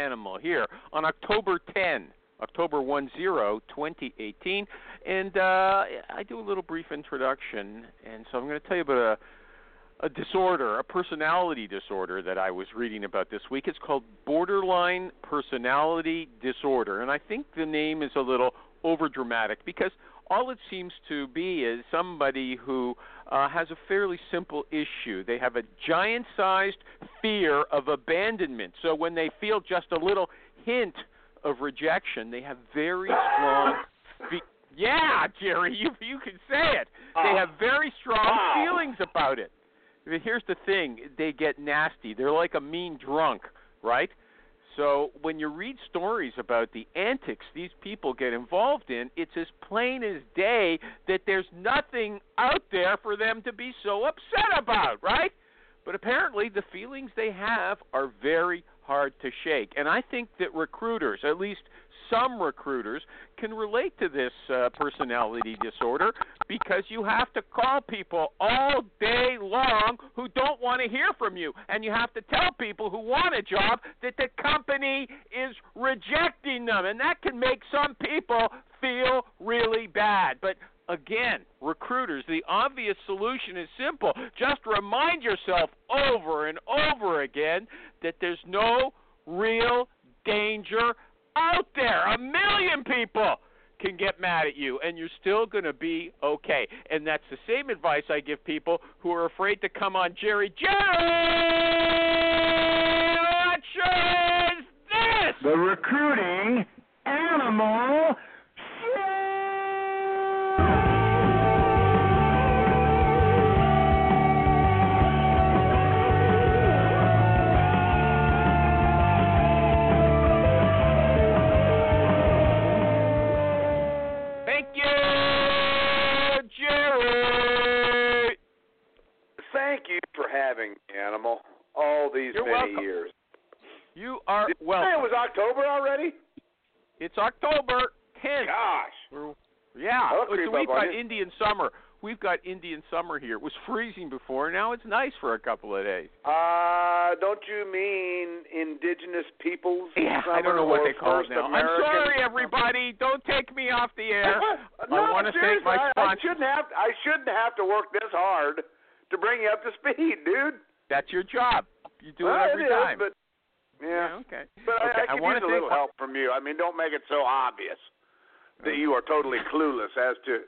Animal here on October 10, October 10, 2018. And uh, I do a little brief introduction, and so I'm going to tell you about a, a disorder, a personality disorder that I was reading about this week. It's called borderline personality disorder, and I think the name is a little overdramatic because all it seems to be is somebody who uh, has a fairly simple issue. They have a giant sized fear of abandonment. So when they feel just a little hint of rejection, they have very strong. Fe- yeah, Jerry, you you can say it. They have very strong feelings about it. But Here's the thing: they get nasty. They're like a mean drunk, right? So when you read stories about the antics these people get involved in, it's as plain as day that there's nothing out there for them to be so upset about, right? But apparently the feelings they have are very hard to shake. And I think that recruiters, at least some recruiters, can relate to this uh, personality disorder because you have to call people all day long who don't want to hear from you. And you have to tell people who want a job that the company is rejecting them. And that can make some people feel really bad. But again, recruiters, the obvious solution is simple. Just remind yourself over and over again that there's no real danger out there. A million people can get mad at you and you're still going to be okay. And that's the same advice I give people who are afraid to come on Jerry. Jerry, this? The recruiting animal for having me, Animal, all these You're many welcome. years. You are Did you welcome. say it was October already? It's October 10th. Gosh. We're- yeah, it's- creep we've got. Indian summer. We've got Indian summer here. It was freezing before. Now it's nice for a couple of days. Uh, don't you mean indigenous peoples? Yeah, I don't know what they call it now. I'm sorry, everybody. Don't take me off the air. no, I want to thank my I, I shouldn't have. I shouldn't have to work this hard to bring you up to speed, dude. That's your job. You do well, it every it is, time. but yeah. okay. But okay. I, I could use a little help from you. I mean, don't make it so obvious that you are totally clueless as to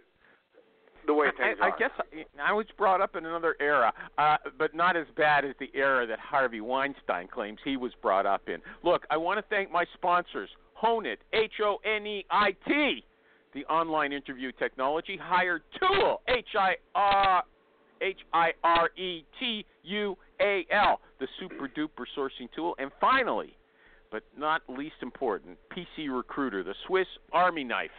the way things I, I are. guess I, I was brought up in another era, uh, but not as bad as the era that Harvey Weinstein claims he was brought up in. Look, I want to thank my sponsors, Honeit, H O N E I T, the online interview technology, Hired Tool, H I R H I R E T U A L, the super duper sourcing tool, and finally, but not least important, PC Recruiter, the Swiss Army knife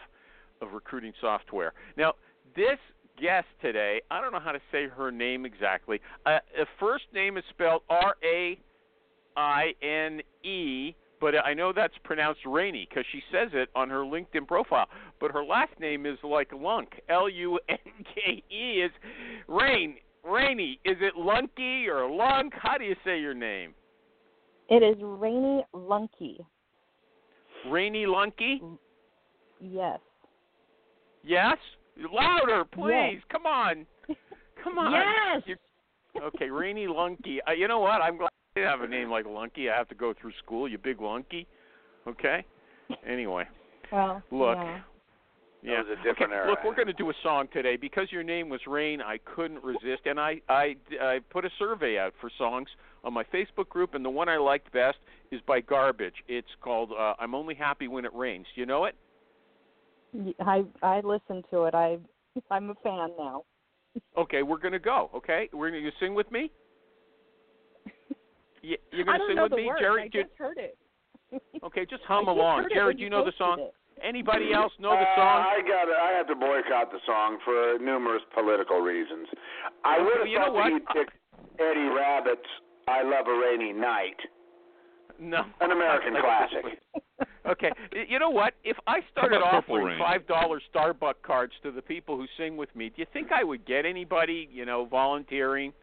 of recruiting software. Now, this guest today, I don't know how to say her name exactly. Uh, her first name is spelled R A I N E, but I know that's pronounced Rainy because she says it on her LinkedIn profile. But her last name is like Lunk, L U N K E. Is Rain Rainey? Is it Lunky or Lunk? How do you say your name? It is Rainy Lunky. Rainy Lunky? Yes. Yes. Louder, please. Yes. Come on. Come on. Yes. You- okay, Rainy Lunky. Uh, you know what? I'm glad didn't have a name like Lunky. I have to go through school. You big Lunky. Okay. Anyway, Well, look. yeah. Yeah. was a different okay, era. Look, we're going to do a song today because your name was Rain. I couldn't resist, and I I I put a survey out for songs on my Facebook group, and the one I liked best is by Garbage. It's called uh, "I'm Only Happy When It Rains." Do you know it? I I listened to it. I I'm a fan now. Okay, we're going to go. Okay, we're going to sing with me. Yeah, you're going to sing know with the me, words. Jerry. I do- just heard it. okay, just I hum just along. heard it Jared, do you you know the song? it. Anybody else know the Uh, song? I got I have to boycott the song for numerous political reasons. I would have You know thought what? that he'd pick Eddie Rabbitt's "I Love a Rainy Night," No. an American classic. Okay, you know what? If I started about offering Rain? five dollar Starbucks cards to the people who sing with me, do you think I would get anybody, you know, volunteering?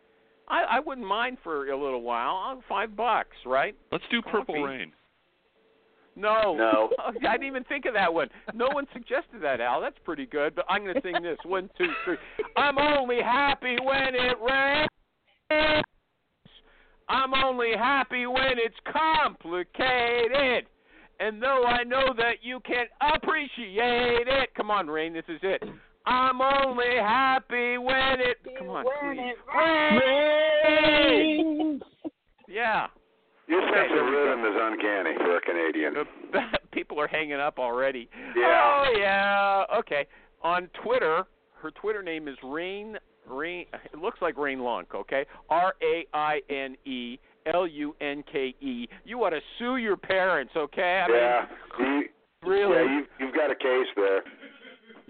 I, I wouldn't mind for a little while. Uh, Five bucks, right? Let's do Purple Coffee. Rain. No. No. I didn't even think of that one. No one suggested that, Al. That's pretty good. But I'm going to sing this. One, two, three. I'm only happy when it rains. I'm only happy when it's complicated. And though I know that you can appreciate it, come on, Rain, this is it. I'm only happy when it. Come on, please. Rain. Yeah. Your Okay, sense there of rhythm is uncanny for a Canadian. People are hanging up already. Yeah. Oh yeah. Okay. On Twitter, her Twitter name is Rain Rain. It looks like Rain Lunk. Okay. R A I N E L U N K E. You ought to sue your parents. Okay. I yeah, mean, you, really. yeah, you've, you've got a case there.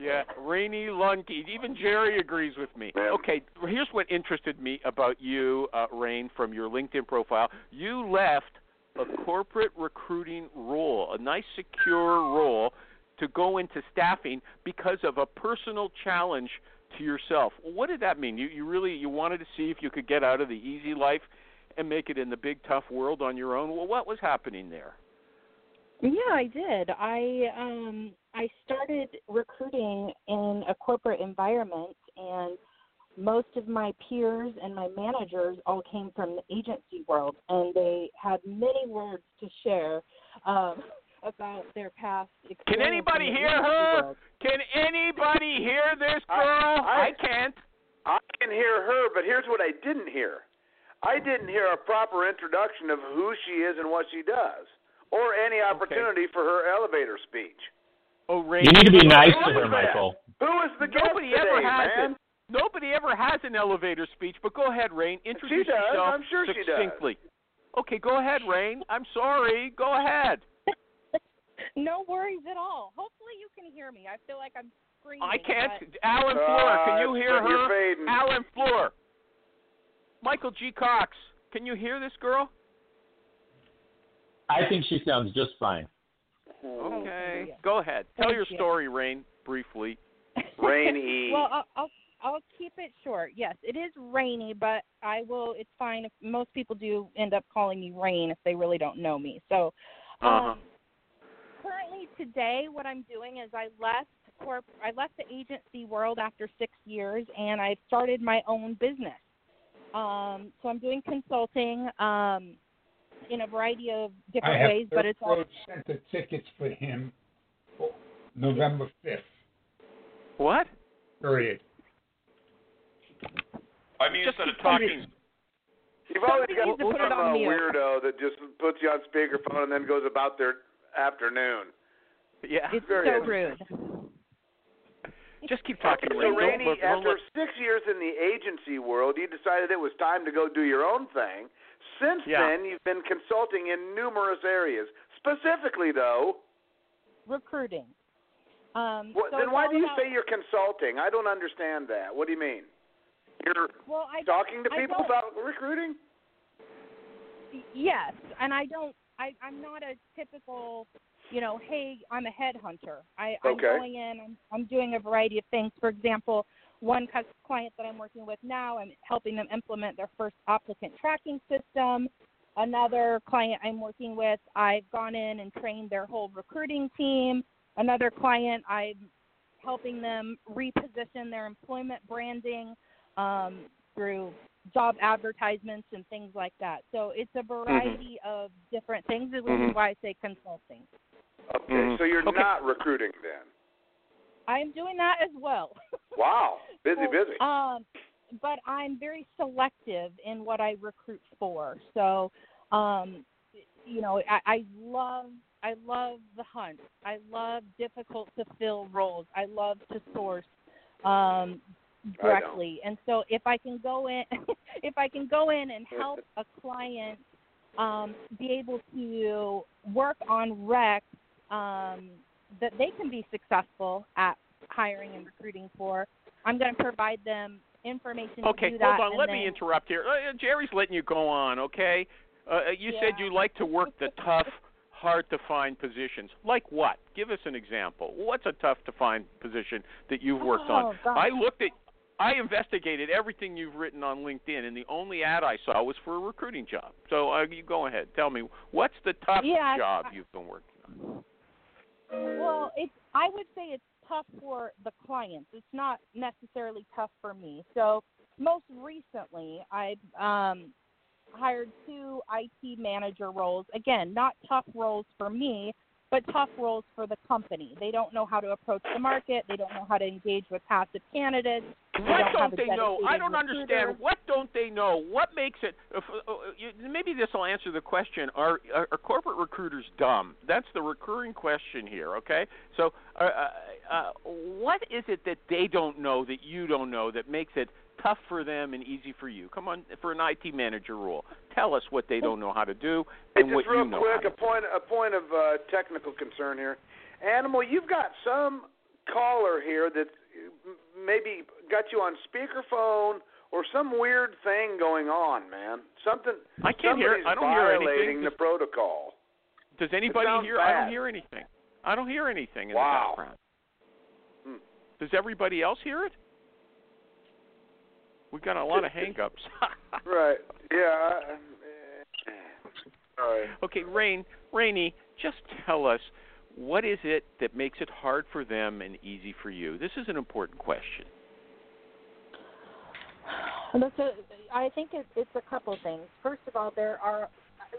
Yeah, Rainy Lunky. Even Jerry agrees with me. Yeah. Okay, here's what interested me about you, uh, Rain, from your LinkedIn profile. You left a corporate recruiting role, a nice, secure role, to go into staffing because of a personal challenge to yourself. What did that mean? You you really you wanted to see if you could get out of the easy life and make it in the big tough world on your own. Well, what was happening there? Yeah, I did. I um I started recruiting in a corporate environment and most of my peers and my managers all came from the agency world and they had many words to share um about their past experience. Can anybody hear her? world. Can anybody hear this I- girl? I- I can't. I can hear her, but here's what I didn't hear. I didn't hear a proper introduction of who she is and what she does, or any opportunity for her elevator speech. Oh, Ray. You need to be nice to her. Michael. Who is the guest Nobody today, ever has man? it. Nobody ever has an elevator speech. But go ahead, Rain. Introduce does. yourself I'm sure she does. succinctly. Okay, go ahead, Rain. I'm sorry. Go ahead. No worries at all. Hopefully you can hear me. I feel like I'm screaming. I can't. but- Alan Floor, can you Uh, hear you're her? Alan Floor. Michael G. Cox, can you hear this girl? I think she sounds just fine. Okay. yeah. Go ahead. Tell Thank your you. story, Rain, briefly. Rainy. Well, I'll, I'll I'll keep it short. Yes, it is rainy, but I will. It's fine if most people do end up calling me Rain if they really don't know me. So, um, Uh-huh. currently today, what I'm doing is I left corp. I left the agency world after six years, and I started my own business. Um, so I'm doing consulting um, in a variety of I different have ways, but it's all sent the tickets for him for November 5th, What? period. I mean, Just instead of talking. You've always Somebody got needs to put it some on uh, weirdo that just puts you on speakerphone and then goes about their afternoon. Yeah. it's very so rude. Just keep talking, So, Rain. Rainey, look. After look. six years in the agency world, you decided it was time to go do your own thing. Since Yeah. then, you've been consulting in numerous areas. Specifically, though, Recruiting. Um, what, so then why do you about- say you're consulting? I don't understand that. What do you mean? You're Well, I talking to people about recruiting? Yes, and I don't. I I'm not a typical, you know, hey, I'm a headhunter. I I'm going in. I'm I'm doing a variety of things. For example, one client that I'm working with now, I'm helping them implement their first applicant tracking system. Another client I'm working with, I've gone in and trained their whole recruiting team. Another client, I'm helping them reposition their employment branding um, through job advertisements and things like that. So it's a variety of different things, which is why I say consulting. Okay, Mhm. so you're Okay. not recruiting then. I'm doing that as well. Wow, busy, So, busy. Um, but I'm very selective in what I recruit for. So, um, you know, I, I love I love the hunt. I love difficult to fill roles. I love to source um, directly. And so, if I can go in, if I can go in and help a client um, be able to work on rec um, that they can be successful at hiring and recruiting for. I'm going to provide them information Okay, to do that. hold on. Let then, me interrupt here. Uh, Jerry's letting you go on. Okay. Uh, you said you like to work the tough, hard to find positions. Like what? Give us an example. What's a tough to find position that you've worked Oh, on? gosh. I looked at. I investigated everything you've written on LinkedIn, and the only ad I saw was for a recruiting job. So uh, you go ahead. Tell me what's the tough Yeah, job I- you've been working on. Well, it's I would say it's tough for the clients. It's not necessarily tough for me. So most recently, I um, hired two IT manager roles. Again, not tough roles for me, but tough roles for the company. They don't know how to approach the market. They don't know how to engage with passive candidates. They What don't don't they know? I don't recruiter. understand. What don't they know? What makes it? If, uh, uh, you, maybe this will answer the question: Are, are are corporate recruiters dumb? That's the recurring question here. Okay, so uh, uh, uh, what is it that they don't know that you don't know that makes it tough for them and easy for you? Come on, for an IT manager role, tell us what they don't know how to do and just what you know Just real quick, a point a point of uh, technical concern here. Animal, you've got some caller here that maybe got you on speakerphone or some weird thing going on, man. Something. I can't hear. I don't hear violating anything. the protocol. Does anybody hear? I don't hear anything. I don't hear anything in Wow. the background. Hmm. Does everybody else hear it? We've got a lot of hangups. Right. Yeah. I- All right. okay, Rain, Rainey, just tell us what is it that makes it hard for them and easy for you? This is an important question. And That's a, I think it's, it's a couple things. First of all, there are at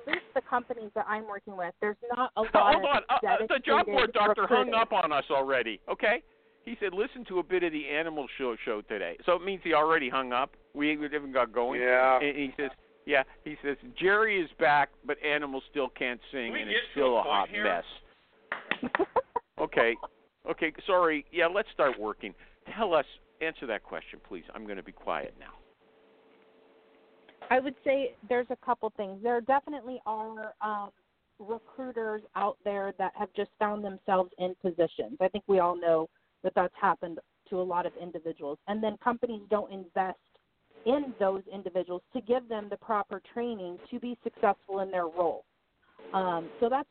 least the companies that I'm working with. There's not a lot Hold of on, uh, uh, the job board dedicated doctor hung up on us already. Okay, he said listen to a bit of the animal show show today. So it means he already hung up. We haven't got going. Yeah. And he says, yeah, he says Jerry is back, but animals still can't sing, and it's still a hot mess. Okay, okay, sorry. Yeah, let's start working. Tell us, answer that question, please. I'm going to be quiet now. I would say there's a couple things. There definitely are um, recruiters out there that have just found themselves in positions. I think we all know that that's happened to a lot of individuals. And then companies don't invest in those individuals to give them the proper training to be successful in their role. Um, so that's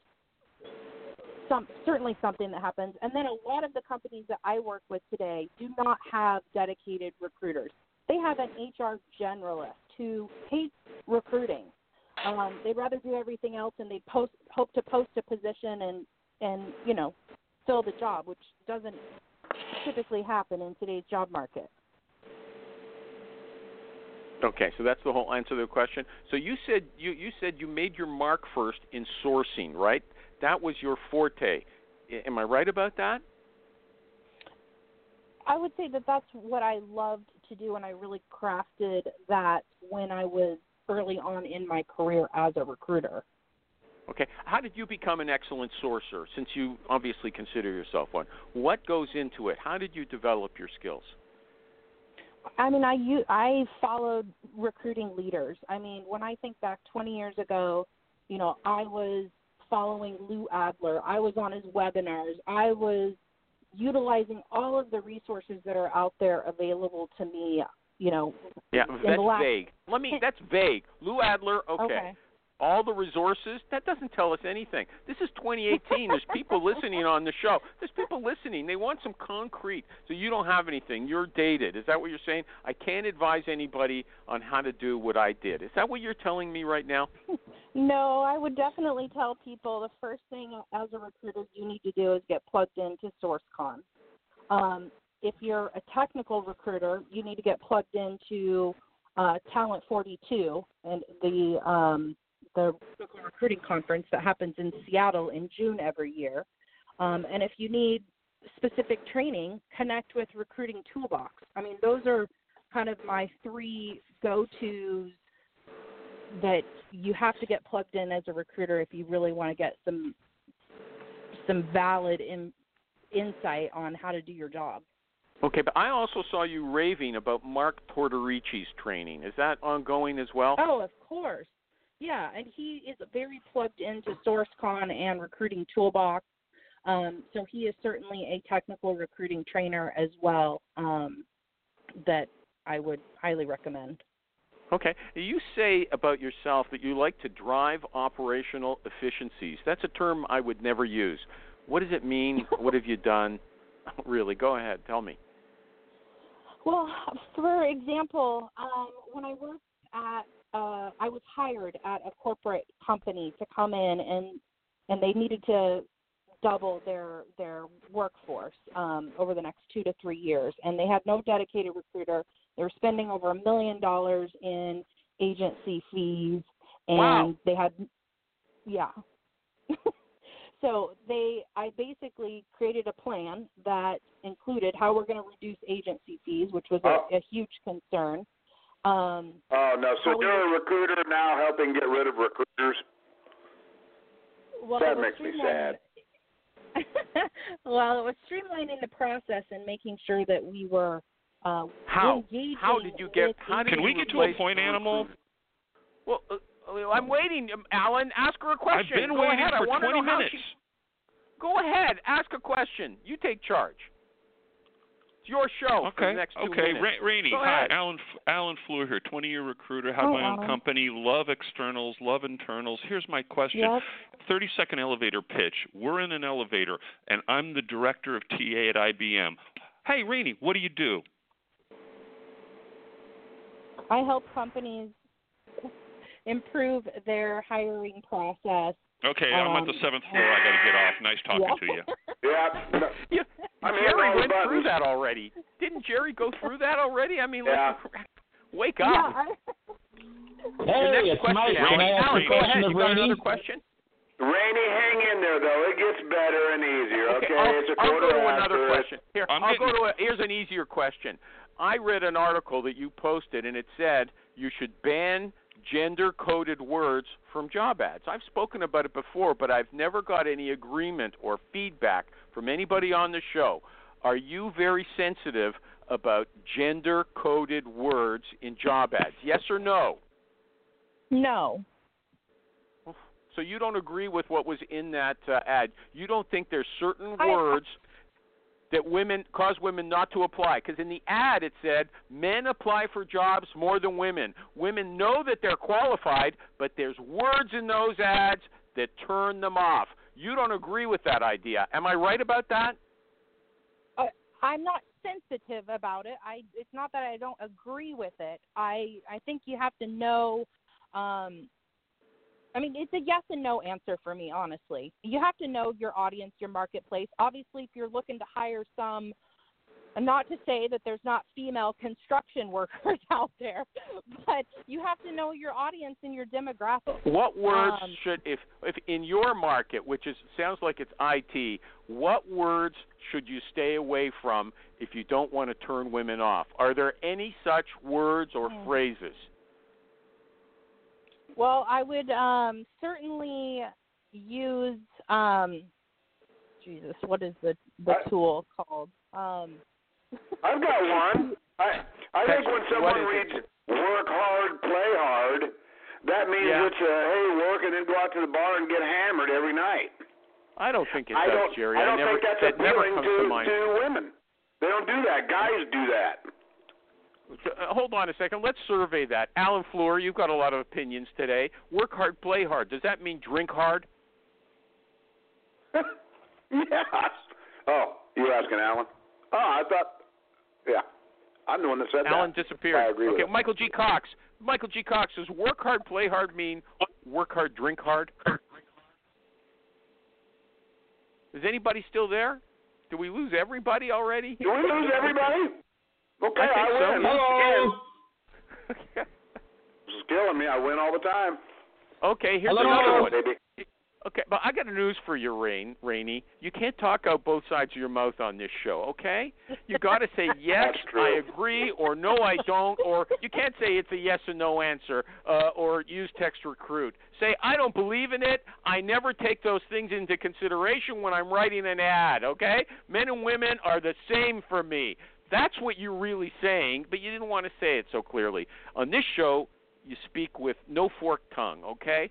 some, certainly something that happens. And then a lot of the companies that I work with today do not have dedicated recruiters. They have an HR generalist who hates recruiting. Um, they'd rather do everything else, and they post hope to post a position and and you know fill the job, which doesn't typically happen in today's job market. Okay, so that's the whole answer to the question. So you said you you said you made your mark first in sourcing, right? That was your forte. Am I right about that? I would say that that's what I loved to do, and I really crafted that when I was early on in my career as a recruiter. Okay. How did you become an excellent sorcerer, since you obviously consider yourself one? What goes into it? How did you develop your skills? I mean, I I followed recruiting leaders. I mean, when I think back 20 years ago, you know, I was following Lou Adler. I was on his webinars. I was utilizing all of the resources that are out there available to me. You know, Yeah, that's last, vague. Let me that's vague. Lou Adler, okay. Okay. All the resources, that doesn't tell us anything. This is 2018. There's people listening on the show. There's people listening. They want some concrete. So you don't have anything. You're dated. Is that what you're saying? I can't advise anybody on how to do what I did. Is that what you're telling me right now? No, I would definitely tell people the first thing as a recruiter you need to do is get plugged into SourceCon. Um, if you're a technical recruiter, you need to get plugged into uh, Talent 42 and the um, the recruiting conference that happens in Seattle in June every year. Um, and if you need specific training, connect with Recruiting Toolbox. I mean, those are kind of my three go-tos that you have to get plugged in as a recruiter if you really want to get some some valid in, insight on how to do your job. Okay, but I also saw you raving about Mark Tortorici's training. Is that ongoing as well? Oh, of course. Yeah, and he is very plugged into SourceCon and Recruiting Toolbox. Um, so he is certainly a technical recruiting trainer as well um, that I would highly recommend. Okay. You say about yourself that you like to drive operational efficiencies. That's a term I would never use. What does it mean? what have you done? Really, go ahead. Tell me. Well, for example, um, when I worked at, uh, I was hired at a corporate company to come in and and they needed to double their their workforce um, over the next two to three years, and they had no dedicated recruiter. They were spending over a million dollars in agency fees, and Wow. they had, yeah. so they, I basically created a plan that included how we're going to reduce agency fees, which was a, a huge concern. Um, Oh no! So How you're a recruiter now, helping get rid of recruiters. well, That makes me sad. well, it was streamlining the process and making sure that we were uh, How? engaging How did you get? with How did Can you we get to a point, the Animal? Well, uh, uh, I'm waiting, um, Alan. Ask her a question. I've been Go waiting ahead. For 20 minutes. she- Go ahead. Ask a question. You take charge. It's your show for the Okay. next two Okay. minutes. Ra- Rainey, hi. Alan F- Alan Fleur here, 20-year recruiter. Have Oh, my own Alan. company. Love externals. Love internals. Here's my question. Yep. 30-second elevator pitch. We're in an elevator, and I'm the director of TA at IBM. Hey, Rainey, what do you do? I help companies improve their hiring process. Okay, I'm at the Um, seventh floor. I got to get off. Nice talking yeah. to you. Yeah. No, You, I'm hitting Jerry all the went through that already. Didn't Jerry go through that already? I mean, Yeah. let's wake up. I, Your Hey, it's question, Mike. Can I ask Alan, a go ahead. question of got Rainey? another question? Rainey, hang in there though. It gets better and easier. Okay, I'll, it's a I'll go to after another it. question. Here, I'm I'll go to a, here's an easier question. I read an article that you posted, and it said you should ban gender-coded words from job ads. I've spoken about it before, but I've never got any agreement or feedback from anybody on the show. Are you very sensitive about gender-coded words in job ads? Yes or no? no. So you don't agree with what was in that uh, ad. You don't think there's certain I- words that women cause women not to apply because in the ad it said men apply for jobs more than women. Women know that they're qualified, but there's words in those ads that turn them off. You don't agree with that idea. Am I right about that? I, I'm not sensitive about it. I it's not that I don't agree with it. I I think you have to know um I mean, it's a yes and no answer for me, honestly. You have to know your audience, your marketplace. Obviously, if you're looking to hire some not to say that there's not female construction workers out there, but you have to know your audience and your demographic. What words Um, should if if in your market, which is sounds like it's IT, what words should you stay away from if you don't want to turn women off? Are there any such words or Hmm. phrases? Well, I would um certainly use um Jesus, what is the the I- tool called? Um I've got one. I I think when someone reads it? "work hard, play hard," that means Yeah. it's a hey, work and then go out to the bar and get hammered every night. I don't think it I does, don't. Jerry. I don't never, think that's that never appealing comes to to mind. to women. They don't do that. Guys do that. Uh, Hold on a second. Let's survey that. Alan Fleur, you've got a lot of opinions today. Work hard, play hard. Does that mean drink hard? yes. Oh, you're asking Alan? Oh, I thought. Yeah, I'm the one that said that. Alan that. disappeared. I agree okay. Michael G. Cox. Michael G. Cox does work hard, play hard mean work hard, drink hard? Is anybody still there? Did we lose everybody already? Do we lose everybody? Okay, I think so. win. Hello. Okay. killing me. I win all the time. Okay, here's Hello. another one. baby. Okay, but I got a news for you, Rain, Rainy. You can't talk out both sides of your mouth on this show, okay? You got to say yes, I agree, or no, I don't, or you can't say it's a yes or no answer, uh, or use text recruit. Say I don't believe in it. I never take those things into consideration when I'm writing an ad, okay? Men and women are the same for me. That's what you're really saying, but you didn't want to say it so clearly. On this show, you speak with no forked tongue, okay?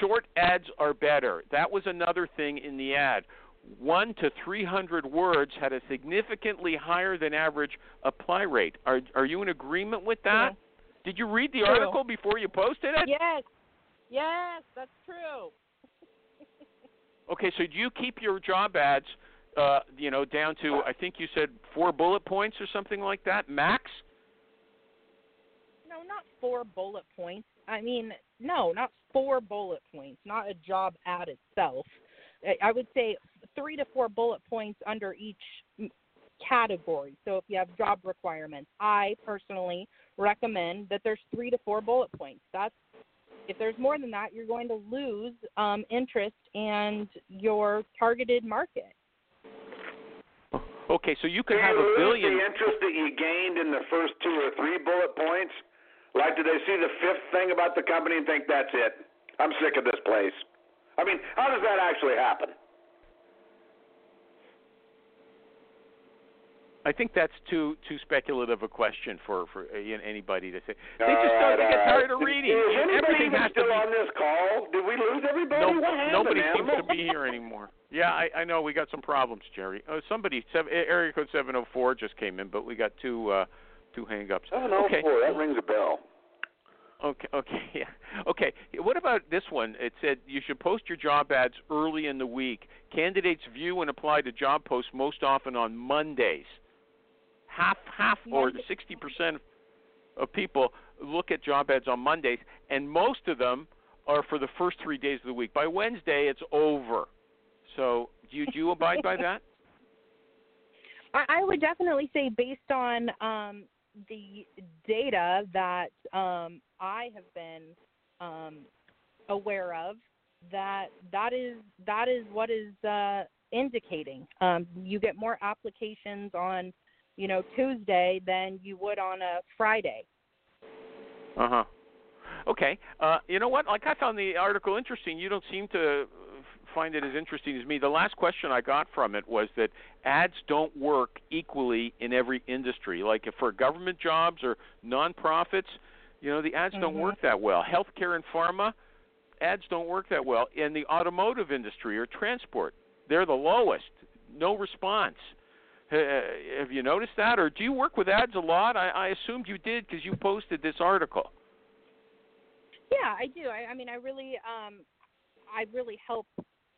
Short ads are better. That was another thing in the ad. One to 300 words had a significantly higher than average apply rate. Are are you in agreement with that? Did you read the True. article before you posted it? Yes, yes, that's true. Okay, so do you keep your job ads, uh, you know, down to I think you said four bullet points or something like that, max? No, not four bullet points. I mean, no, not four bullet points. Not a job ad itself. I- would say three to four bullet points under each category. So if you have job requirements, I personally recommend that there's three to four bullet points. That's if there's more than that, you're going to lose um, interest and your targeted market. Okay, so you could have a billion. the interest that you gained in the first two or three bullet points? Like, do they see the fifth thing about the company and think that's it? I'm sick of this place. I mean, how does that actually happen? I think that's too too speculative a question for for anybody to say. They All just right, don't get all right. tired of reading. Is anybody Everything even has to still be. on this call? Did we lose everybody? No, what happened, nobody seems to be here anymore. Yeah, I, I know we got some problems, Jerry. Uh, somebody, seven, area code seven zero four just came in, but we got two uh, two hang-ups. Oh, no, okay. four. That rings a bell. Okay, okay, yeah. Okay, what about this one? It said you should post your job ads early in the week. Candidates view and apply to job posts most often on Mondays. Half, half, or sixty percent of people look at job ads on Mondays, and most of them are for the first three days of the week. By Wednesday, it's over. So, do you, do you abide by that? I, I would definitely say, based on um, the data that um, I have been um, aware of, that that is that is what is uh, indicating. Um, you get more applications on, you know, Tuesday than you would on a Friday. Uh huh. Okay. Uh, you know what? Like I found the article interesting. You don't seem to find it as interesting as me. The last question I got from it was that ads don't work equally in every industry. Like if for government jobs or nonprofits, you know, the ads don't Mhm. work that well. Healthcare and pharma, ads don't work that well. In the automotive industry or transport, they're the lowest. No response. Uh, have you noticed that, or do you work with ads a lot? I, I assumed you did because you posted this article. Yeah, I do. I, I mean, I really, um, I really help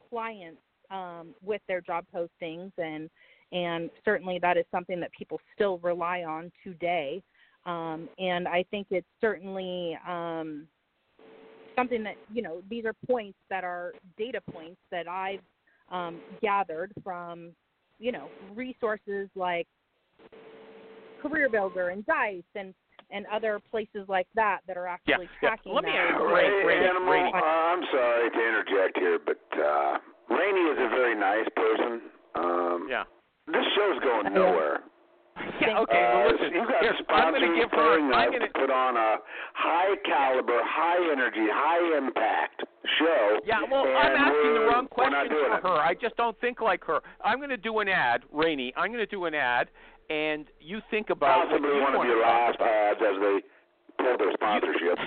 clients um, with their job postings, and and certainly that is something that people still rely on today. Um, and I think it's certainly um, something that you know these are points that are data points that I've um, gathered from you know resources like Career Builder and Dice and and other places like that that are actually yeah. tracking Let me that. ask- Ray, Ray, Ray, Animal, Ray. uh, I'm sorry to interject here, but uh, Rainey is a very nice person. Um, Yeah. This show's going nowhere. Yeah. Okay. Uh, well, listen. you've got Here, I'm sponsors going to give her. I'm going to put on a high caliber, high energy, high impact show. Yeah. Well, I'm asking the wrong we're not questions for it. her. I just don't think like her. I'm going to do an ad, Rainey. I'm going to do an ad, and you think about Possibly what you one of your last ads as they pull their sponsorships.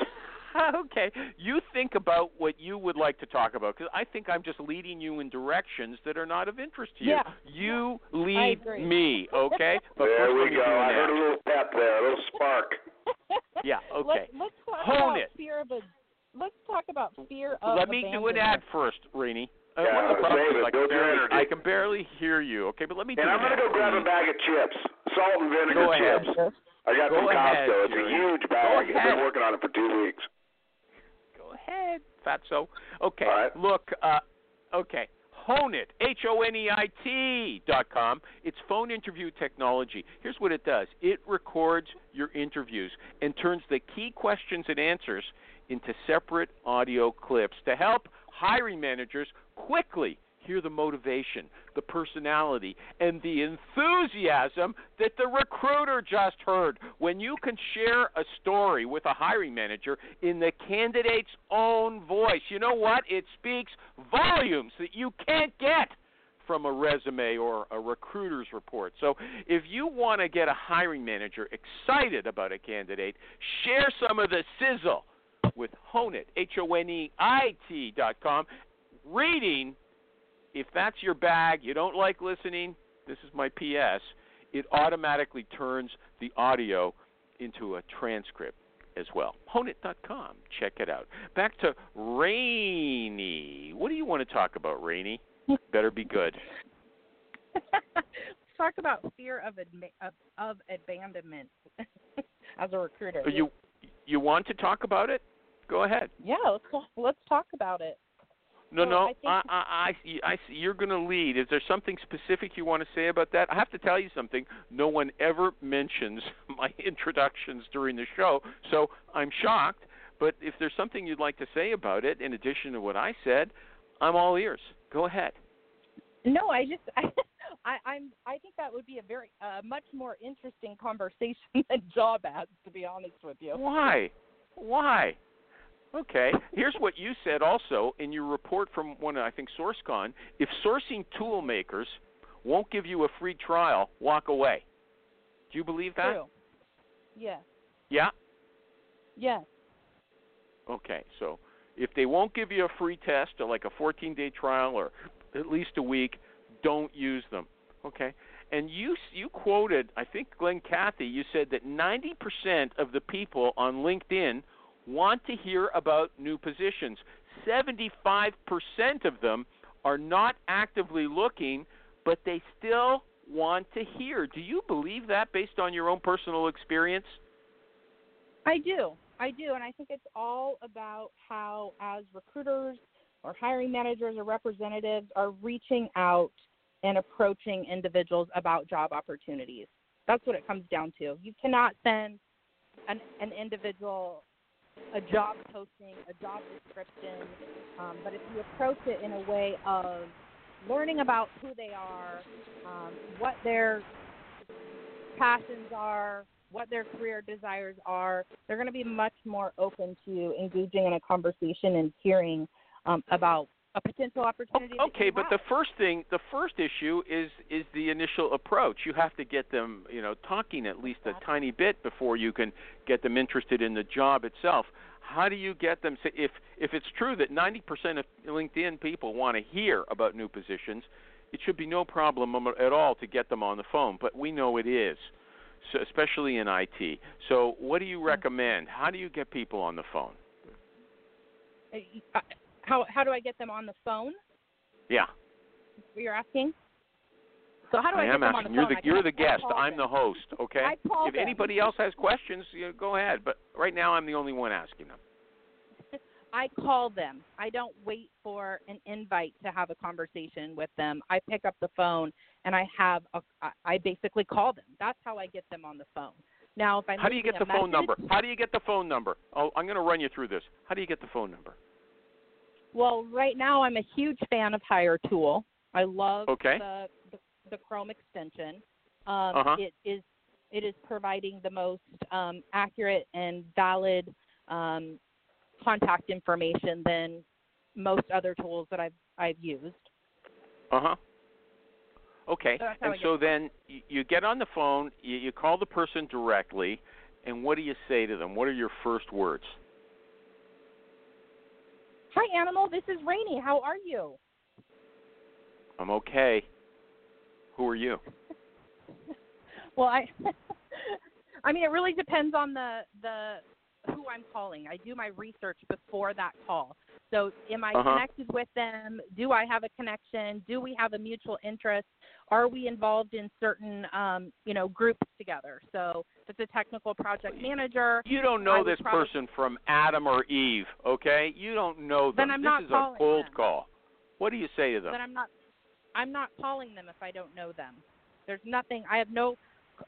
okay. You think about what you would like to talk about because I think I'm just leading you in directions that are not of interest to you. Yeah. You lead me, okay? But there we go. I heard a little pep there, a little spark. Yeah, okay. Let's, let's talk Hone about it. fear of a. Let's talk about fear of. Let me do an ad first, Rainey. Uh, Yeah, one of the problems save it. I can, Build your barely, energy. I can barely hear you. Okay, but let me do And I'm gonna go grab a bag of chips, salt and vinegar Go ahead. chips. I got Go from ahead, Costco. It's a huge Go bag. I've ahead. been working on it for two weeks. Go ahead, fatso. Okay, right. look. Uh, okay, Honeit, H O N E I T dot com. It's phone interview technology. Here's what it does it records your interviews and turns the key questions and answers into separate audio clips to help hiring managers quickly hear the motivation, the personality, and the enthusiasm that the recruiter just heard. When you can share a story with a hiring manager in the candidate's own voice, you know what? It speaks volumes that you can't get from a resume or a recruiter's report. So if you want to get a hiring manager excited about a candidate, share some of the sizzle with Honeit, H O N E I T dot com. Reading if that's your bag, you don't like listening, this is my PS, it automatically turns the audio into a transcript as well. Honeit.com. Check it out. Back to Rainy. What do you want to talk about, Rainy? Better be good. Let's talk about fear of admi- of, of abandonment as a recruiter. You you want to talk about it? Go ahead. Yeah, let's let's talk about it. No, no. I I, I, I, see- I see. You're going to lead. Is there something specific you want to say about that? I have to tell you something. No one ever mentions my introductions during the show, so I'm shocked. But if there's something you'd like to say about it, in addition to what I said, I'm all ears. Go ahead. No, I just I, I I'm I think that would be a very uh, much more interesting conversation than job ads, to be honest with you. Why? Why? Okay. Here's what you said also in your report from one, I think, SourceCon. If sourcing tool makers won't give you a free trial, walk away. Do you believe that? True. Yes. Yeah. Yes. Okay. So if they won't give you a free test or like a 14-day trial or at least a week, don't use them. Okay. And you you quoted, I think Glen Cathey, you said that 90% of the people on LinkedIn want to hear about new positions. 75% of them are not actively looking, but they still want to hear. Do you believe that based on your own personal experience? I do. I do, and I think it's all about how, as recruiters or hiring managers or representatives, are reaching out and approaching individuals about job opportunities. That's what it comes down to. You cannot send an, an individual a job posting, a job description, um, but if you approach it in a way of learning about who they are, um, what their passions are, what their career desires are, they're going to be much more open to engaging in a conversation and hearing um, about a potential opportunity. Okay, but the first thing, the first issue is is the initial approach. You have to get them, you know, talking at least a tiny bit before you can get them interested in the job itself. How do you get them? If if it's true that 90% of LinkedIn people want to hear about new positions, it should be no problem um, at all to get them on the phone. But we know it is, so especially in IT. So, what do you mm. recommend? How do you get people on the phone? Uh, uh, How how do I get them on the phone? Yeah. You're asking. So how do I, I get am them asking. on the You're phone? the you're the guest. I'm them. the host. Okay. I call if them. anybody else has questions, you know, go ahead. But right now, I'm the only one asking them. I call them. I don't wait for an invite to have a conversation with them. I pick up the phone and I have a, I- basically call them. That's how I get them on the phone. Now, if I'm How do you get the a phone number? How do you get the phone number? Oh, I'm going to run you through this. How do you get the phone number? Well, right now I'm a huge fan of Hire Tool. I love Okay. the, the the Chrome extension. Um, Uh-huh. It is it is providing the most um, accurate and valid um, contact information than most other tools that I've I've used. Uh huh. Okay. So and so the then you, you get on the phone, you, you call the person directly, and what do you say to them? What are your first words? Hi, Animal. This is Rainey. How are you? I'm okay. Who are you? Well, I I mean, it really depends on the the who I'm calling. I do my research before that call. So, am I Uh-huh. connected with them? Do I have a connection? Do we have a mutual interest? Are we involved in certain um, you know groups together? So, if it's a technical project manager, You don't know this probably- person from Adam or Eve, okay? You don't know them. Then I'm this not is calling a cold them. call. What do you say to them? That I'm not I'm not calling them if I don't know them. There's nothing I have no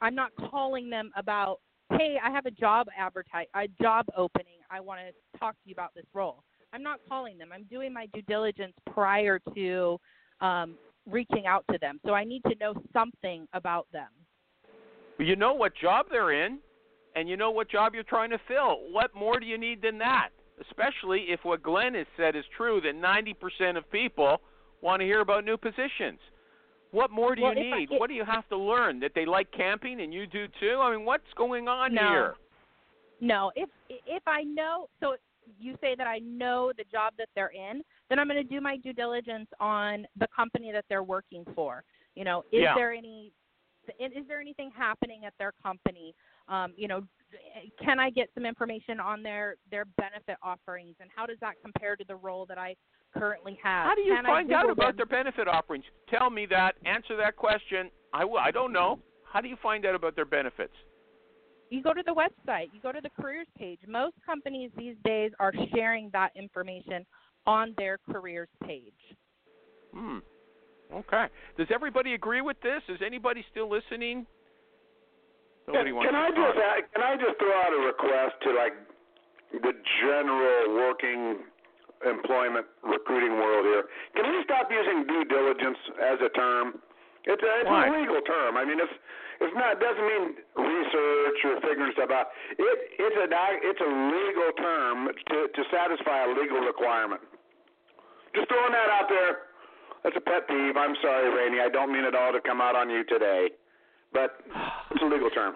I'm not calling them about hey, I have a job advertise a job opening. I want to talk to you about this role. I'm not calling them. I'm doing my due diligence prior to um, reaching out to them. So I need to know something about them. You know what job they're in, and you know what job you're trying to fill. What more do you need than that? Especially if what Glen has said is true that 90% of people want to hear about new positions. What more do Well, you if I- need? what do you have to learn? That they like camping and you do too? I mean, what's going on No. here? No, if if I know, so you say that I know the job that they're in, then I'm going to do my due diligence on the company that they're working for. You know, is Yeah. there any is there anything happening at their company? Um, you know, can I get some information on their their benefit offerings and how does that compare to the role that I currently have? How do you Can find out about them? their benefit offerings? Tell me that. Answer that question. I, I don't know. How do you find out about their benefits? you go to the website, you go to the careers page. Most companies these days are sharing that information on their careers page. Hmm. Okay. Does everybody agree with this? Is anybody still listening? Nobody Can, wants can I talk. just add, can I just throw out a request to like the general working employment recruiting world here? Can we stop using due diligence as a term? It's a, it's Why? a legal term. I mean, it's it's not it doesn't mean research or figuring stuff out. It it's a it's a legal term to to satisfy a legal requirement. Just throwing that out there. That's a pet peeve. I'm sorry, Raine. I don't mean it all to come out on you today, but it's a legal term.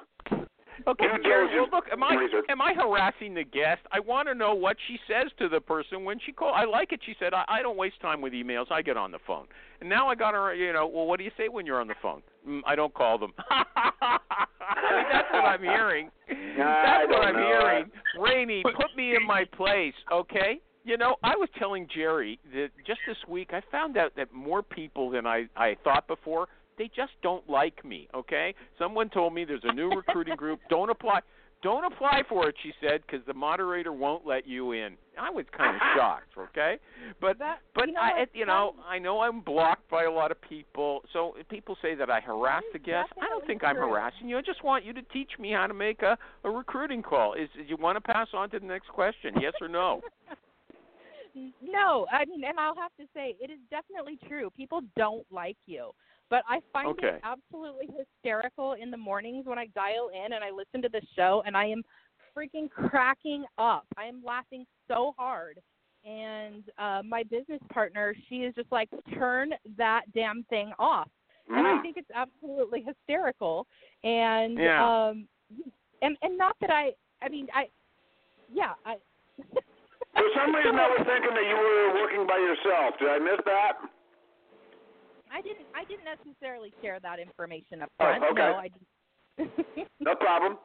Okay, Due Jerry. Well, look, am I research. am I harassing the guest? I want to know what she says to the person when she calls. I like it. She said, I, "I don't waste time with emails. I get on the phone." And now I got her. You know, well, what do you say when you're on the phone? Mm, I don't call them. I mean, that's what I'm hearing. I That's what I'm know. hearing. Raine, put me in my place, okay? You know, I was telling Jerry that just this week I found out that more people than I I thought before they just don't like me. Okay, someone told me there's a new recruiting group. Don't apply. Don't apply for it, she said, because the moderator won't let you in. I was kind of shocked. Okay, but That- but you know I, it- you know, I know I'm blocked by a lot of people. So people say that I harass the guests. I don't think I'm harassing you. I just want you to teach me how to make a a recruiting call. Is you want to pass on to the next question? Yes or no? No, I mean, and I'll have to say, it is definitely true. People don't like you. But I find Okay. it absolutely hysterical in the mornings when I dial in and I listen to the show and I am freaking cracking up. I am laughing so hard. And uh my business partner, she is just like, turn that damn thing off. And I Mm. think it's absolutely hysterical. And Yeah. um and and not that I I mean I yeah, I For some reason, I was thinking that you were working by yourself. Did I miss that? I didn't. I didn't necessarily share that information up Oh, front. okay. No, I didn't. No problem.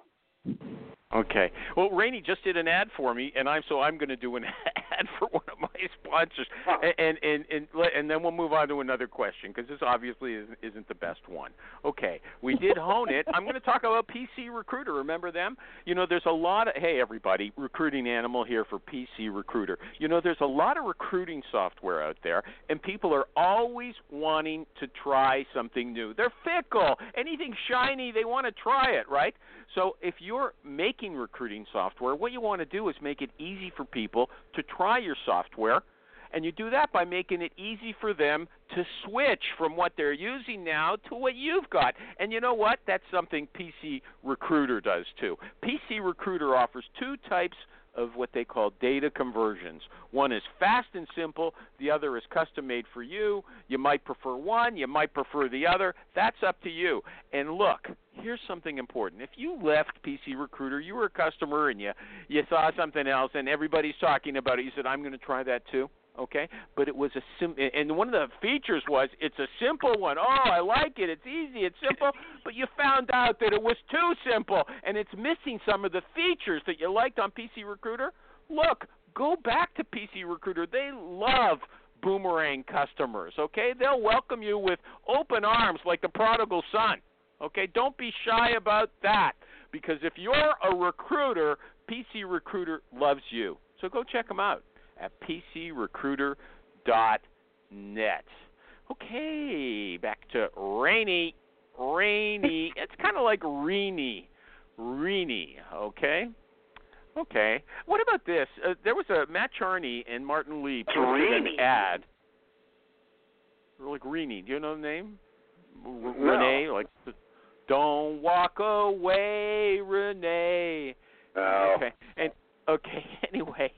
Okay. Well, Raine just did an ad for me, and I'm so I'm going to do an ad for one of my sponsors, and and and and, and then we'll move on to another question because this obviously isn't, isn't the best one. Okay, we did hone it. I'm going to talk about PC Recruiter. Remember them? You know, there's a lot of hey everybody, recruiting animal here for PC Recruiter. You know, there's a lot of recruiting software out there, and people are always wanting to try something new. They're fickle. Anything shiny, they want to try it, right? So if you're making recruiting software, what you want to do is make it easy for people to try your software. And you do that by making it easy for them to switch from what they're using now to what you've got. And you know what? That's something PC Recruiter does too. PC Recruiter offers two types of what they call data conversions. One is fast and simple, the other is custom made for you. You might prefer one, you might prefer the other. That's up to you. And look, here's something important. If you left PC Recruiter, you were a customer and you you saw something else and everybody's talking about it, you said I'm going to try that too. Okay, but it was a sim, and one of the features was it's a simple one. Oh, I like it. It's easy. It's simple. But you found out that it was too simple, and it's missing some of the features that you liked on PC Recruiter. Look, go back to PC Recruiter. They love boomerang customers. Okay, they'll welcome you with open arms like the prodigal son. Okay, don't be shy about that because if you're a recruiter, PC Recruiter loves you. So go check them out at pcrecruiter.com. net. Okay, back to Rainy. Rainy. it's kind of like Reenie. Reenie, okay? Okay. What about this? Uh, there was a Matt Charney and Martin Lee posted an ad. Like Reenie. Do you know the name? R- No. Renee, like Don't walk away, Renee. Oh. Okay. And okay, anyway.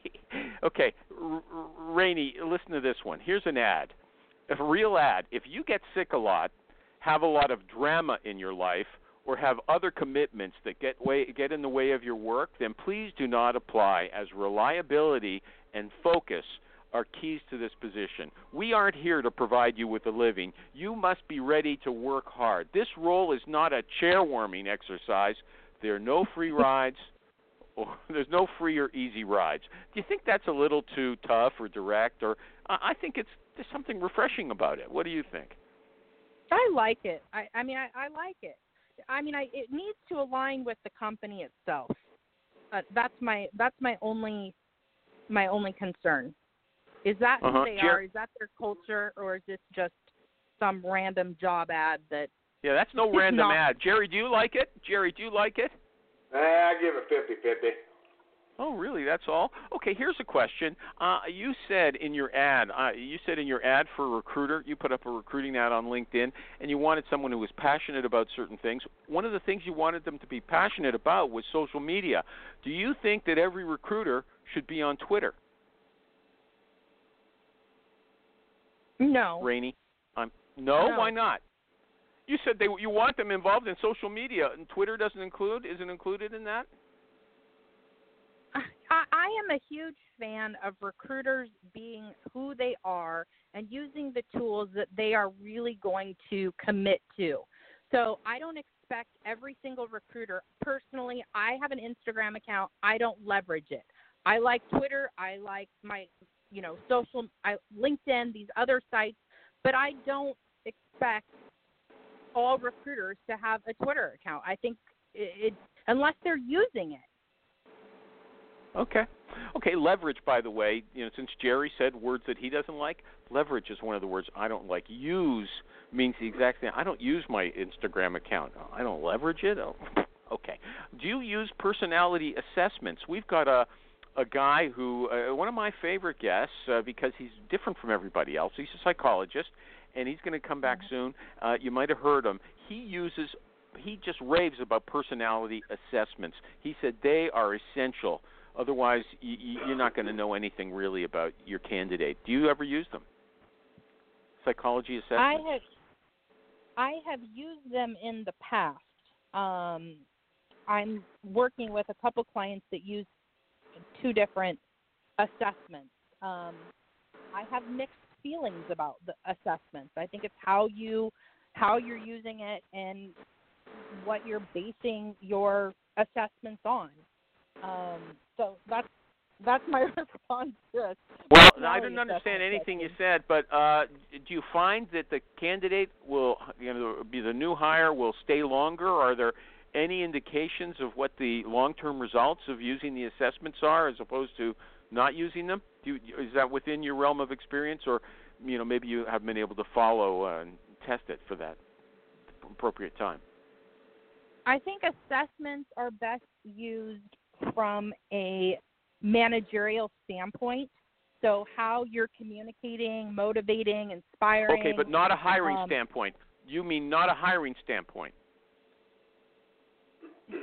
Okay, R- R- Raine, listen to this one. Here's an ad. A real ad. If you get sick a lot, have a lot of drama in your life, or have other commitments that get way get in the way of your work, then please do not apply as reliability and focus are keys to this position. We aren't here to provide you with a living. You must be ready to work hard. This role is not a chair warming exercise. There are no free rides. Or there's no free or easy rides. Do you think that's a little too tough or direct? Or I I think it's there's something refreshing about it. What do you think? I like it. I, I mean, I, I like it. I mean, I it needs to align with the company itself. Uh, that's my that's my only my only concern. Is that Uh-huh. who they Jer- are? Is that their culture, or is this just some random job ad that? Yeah, that's no random not. ad. Jerry, do you like it? Jerry, do you like it? Eh, I give it fifty-fifty. Oh, really? That's all? Okay, here's a question. Uh, you said in your ad, uh, you said in your ad for a recruiter, you put up a recruiting ad on LinkedIn, and you wanted someone who was passionate about certain things. One of the things you wanted them to be passionate about was social media. Do you think that every recruiter should be on Twitter, No. Raine? Um, no, No. why not? You said they you want them involved in social media, and Twitter doesn't include isn't included in that. I, I am a huge fan of recruiters being who they are and using the tools that they are really going to commit to. So I don't expect every single recruiter. Personally, I have an Instagram account. I don't leverage it. I like Twitter. I like my, you know, social, I, LinkedIn, these other sites, but I don't expect all recruiters to have a Twitter account. I think it, it unless they're using it. Okay. Okay, leverage by the way, you know, since Jerry said words that he doesn't like, leverage is one of the words I don't like. Use means the exact thing. I don't use my Instagram account. I don't leverage it. Oh, okay. Do you use personality assessments? We've got a a guy who uh, one of my favorite guests uh, because he's different from everybody else. He's a psychologist and he's going to come back soon. Uh, you might have heard him. He uses he just raves about personality assessments. He said they are essential. Otherwise, y- y- you're not going to know anything really about your candidate. Do you ever use them? Psychology assessments. I have I have used them in the past. Um, I'm working with a couple clients that use two different assessments. Um, I have mixed feelings about the assessments. I think it's how you how you're using it and what you're basing your assessments on. Um, so that's that's my response to this. Well, I didn't understand anything you said, but uh, do you find that the candidate will, you know, be the new hire will stay longer? Are there any indications of what the long-term results of using the assessments are, as opposed to not using them? Do you, is that within your realm of experience, or you know, maybe you have been able to follow uh, and test it for that appropriate time? I think assessments are best used from a managerial standpoint. So how you're communicating, motivating, inspiring. Okay, but not a hiring um, standpoint. You mean not a hiring standpoint?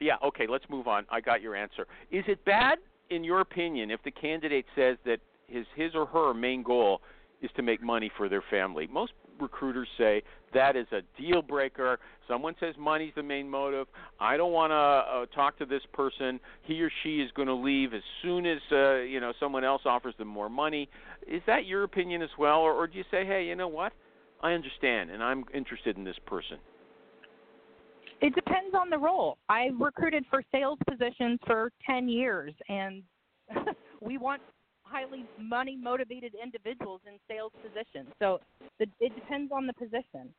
Yeah, okay, let's move on. I got your answer. Is it bad in your opinion if the candidate says that his his or her main goal is to make money for their family? Most recruiters say that is a deal breaker. Someone says money's the main motive. I don't want to uh, talk to this person. He or she is going to leave as soon as uh, you know someone else offers them more money. Is that your opinion as well, or, or do you say, hey, you know what? I understand, and I'm interested in this person. It depends on the role. I've recruited for sales positions for 10 years, and we want highly money motivated individuals in sales positions. So it, depends on the position.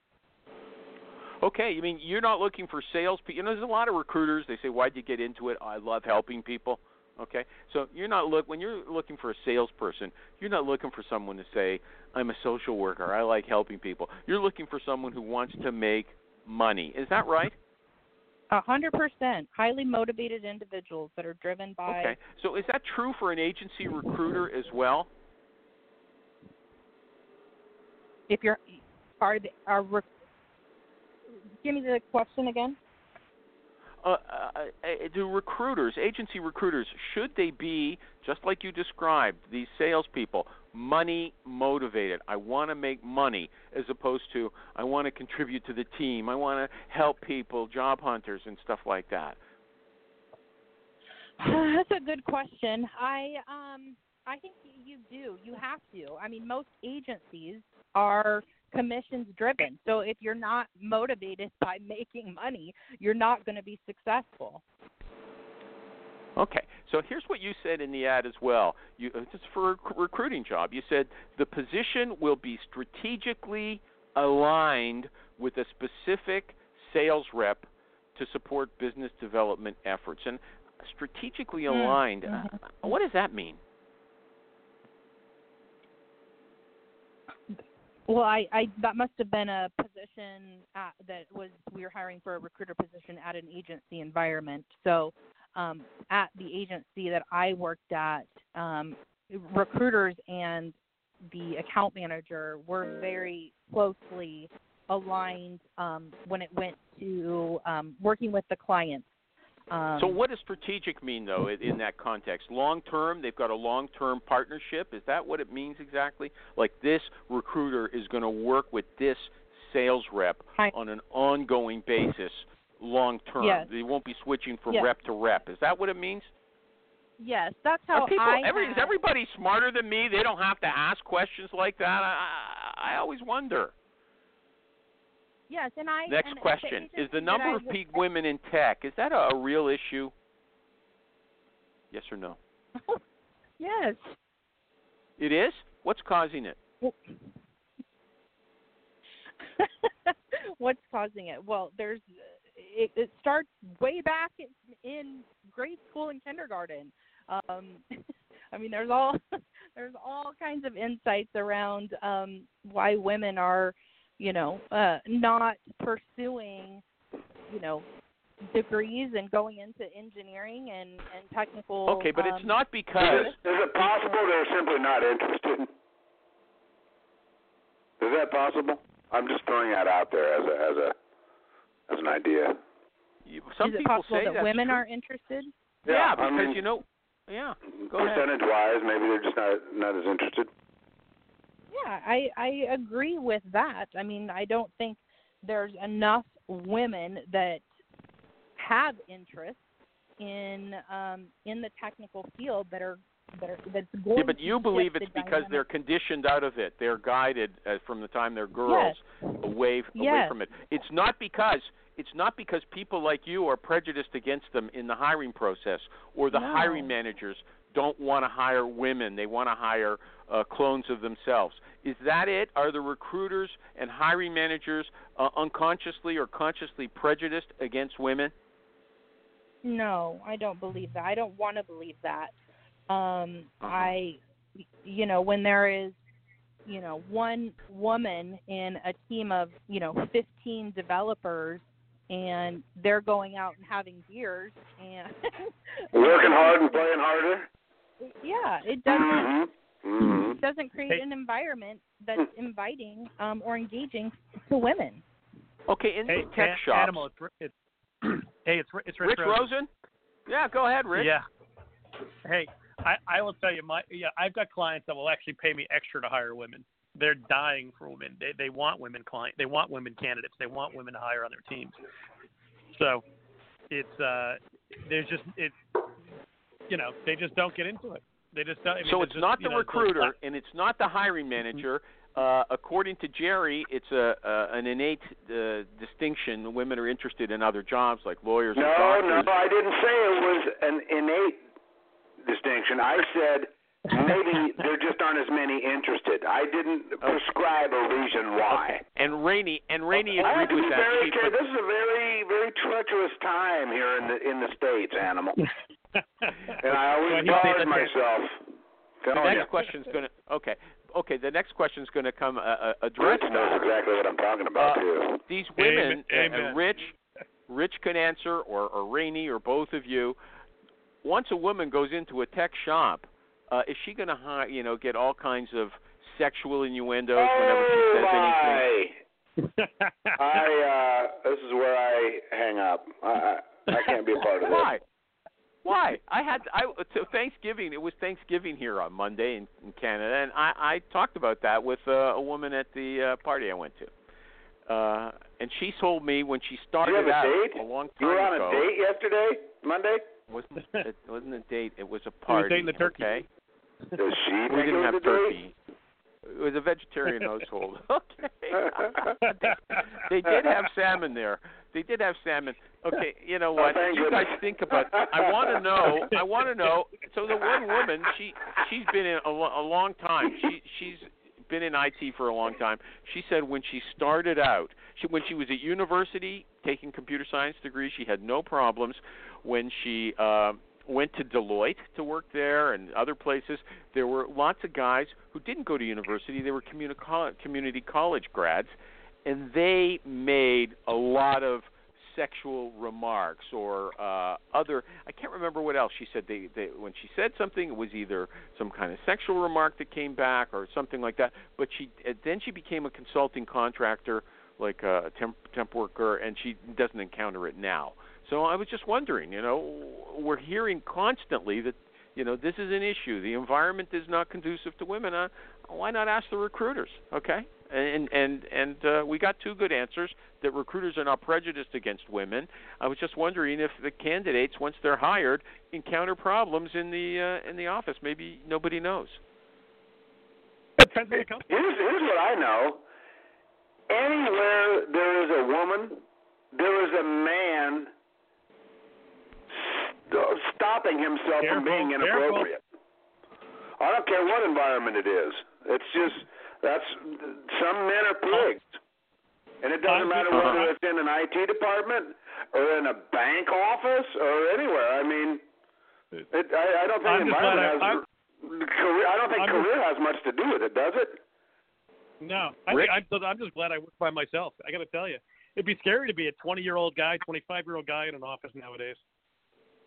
Okay, you mean you're not looking for sales? You know, there's a lot of recruiters. They say, "Why'd you get into it?" I love helping people. Okay, so you're not look when you're looking for a salesperson, you're not looking for someone to say, "I'm a social worker. I like helping people." You're looking for someone who wants to make money. Is that right? A hundred percent. Highly motivated individuals that are driven by. Okay, so is that true for an agency recruiter as well? If you're, are the, are. Give me the question again. uh, uh, uh, do recruiters, agency recruiters, should they be just like you described, these salespeople, money motivated? I want to make money, as opposed to I want to contribute to the team. I want to help people, job hunters, and stuff like that. That's a good question. I um I think you do. You have to. I mean, most agencies are commissions driven. So if you're not motivated by making money, you're not going to be successful. Okay, so here's what you said in the ad as well. You uh, just for a recruiting job, you said the position will be strategically aligned with a specific sales rep to support business development efforts. And strategically Mm, aligned, mhm. uh, what does that mean? Well, I, I that must have been a position at, that was we were hiring for a recruiter position at an agency environment. So, um, at the agency that I worked at, um, recruiters and the account manager were very closely aligned um, when it went to um, working with the clients. Um, so what does strategic mean though in, in that context? Long term, they've got a long term partnership. Is that what it means exactly? Like this recruiter is going to work with this sales rep on an ongoing basis, long term. Yes. They won't be switching from Yes. rep to rep. Is that what it means? yes, that's how Are people, I every, is everybody smarter than me? They don't have to ask questions like that. I, I, always wonder. Yes, and I Next and the question: Is the number of peak women in tech is that a, a real issue? Yes or no? yes. It is. What's causing it? What's causing it? Well, there's it, it starts way back in, in grade school and kindergarten. Um, I mean, there's all there's all kinds of insights around um, why women are, you know, uh, not pursuing, you know, degrees and going into engineering and and technical. Okay, but it's um, not because Is it, is it possible they're simply not interested? Is that possible? I'm just throwing that out there as a as a as an idea. some is it people possible say that women true. are interested? Yeah, I because mean- you know. Yeah. Go ahead. Percentage wise, maybe they're just not not as interested. Yeah, I I agree with that. I mean, I don't think there's enough women that have interest in um in the technical field that are that are that's going Yeah, but you believe it's the because they're conditioned out of it. They're guided uh, from the time they're girls away away Yes. from it. It's not because it's not because people like you are prejudiced against them in the hiring process or the No. hiring managers don't want to hire women. They want to hire uh, clones of themselves. Is that it? Are the recruiters and hiring managers uh, unconsciously or consciously prejudiced against women? No, I don't believe that. I don't want to believe that. Um Uh-huh. I you know, when there is you know, one woman in a team of, you know, 15 developers and they're going out and having beers and Working hard and playing harder. Yeah, it doesn't Mm-hmm. Mm-hmm. it doesn't create Hey. an environment that's inviting um or engaging to women. Okay, in Hey, the tech An- shops. Animal, it's, it's hey, it's it's Rich, Rich Rosen? Yeah, go ahead, Rich. Yeah. Hey, I I will tell you my yeah I've got clients that will actually pay me extra to hire women. They're dying for women. They they want women client. They want women candidates. They want women to hire on their teams. So it's uh there's just it you know they just don't get into it. They just don't. I mean, so there's it's just, not you the know, it's recruiter not- and it's not the hiring manager. Uh, according to Jerry, it's a uh, an innate uh, distinction. Women are interested in other jobs like lawyers No, and doctors. no, I didn't say it was an innate distinction. I said maybe there just aren't as many interested. I didn't prescribe a reason why. Okay. And Raine and Raine I have agreed to be with that. very She careful. This is a very, very treacherous time here in the in the states, animal. and I always Well, he guard that- myself. The next you. question's going to okay. Okay, the next question's going to come uh, uh, Rich address knows exactly what I'm talking about Uh, too. these women, Amen. and- Amen. Rich, Rich can answer, or, or Raine, or both of you. Once a woman goes into a tech shop, uh, is she going to, hi- you know, get all kinds of sexual innuendos whenever she Oh says anything? my! I uh, this is where I hang up. I I, I can't be a part of this. Why? Why? I had I to Thanksgiving. It was Thanksgiving here on Monday in, in Canada, and I, I talked about that with uh, a woman at the uh, party I went to. Uh, and she told me when she started you have a out date? a long time You were on ago. a date yesterday, Monday. Wasn't it wasn't a date? It was a was party. dating the turkey. Okay. Does she We it didn't was have a date? turkey. It was a vegetarian household. Okay. they did have salmon there. They did have salmon. Okay, you know Oh, what? thank you guys think about. I want to know. I want to know. So the one woman, she she's been in a, a long time. She she's been in IT for a long time. She said when she started out, she when she was at university taking computer science degree, she had no problems. When she uh, went to Deloitte to work there and other places, there were lots of guys who didn't go to university. They were communi- coll- community college grads, and they made a lot of sexual remarks or uh other I can't remember what else she said they, they when she said something it was either some kind of sexual remark that came back or something like that but she uh, then she became a consulting contractor like a temp temp worker and she doesn't encounter it now so I was just wondering you know we're hearing constantly that you know this is an issue the environment is not conducive to women uh, why not ask the recruiters okay and and and uh, we got two good answers that recruiters are not prejudiced against women. I was just wondering if the candidates, once they're hired, encounter problems in the uh, in the office. Maybe nobody knows. Depends on the company. Here's here's what I know. Anywhere there is a woman, there is a man st- uh, stopping himself from being inappropriate. I don't care what environment it is. It's just that's some men are pigs, and it doesn't uh-huh. matter whether uh-huh. it's in an IT department or in a bank office or anywhere. I mean, it, I, I don't think I'm environment I- has. career, I don't think I'm just- career has much to do with it, does it? No, I, I'm, I'm just glad I work by myself. I got to tell you, it'd be scary to be a 20 year old guy, 25 year old guy in an office nowadays.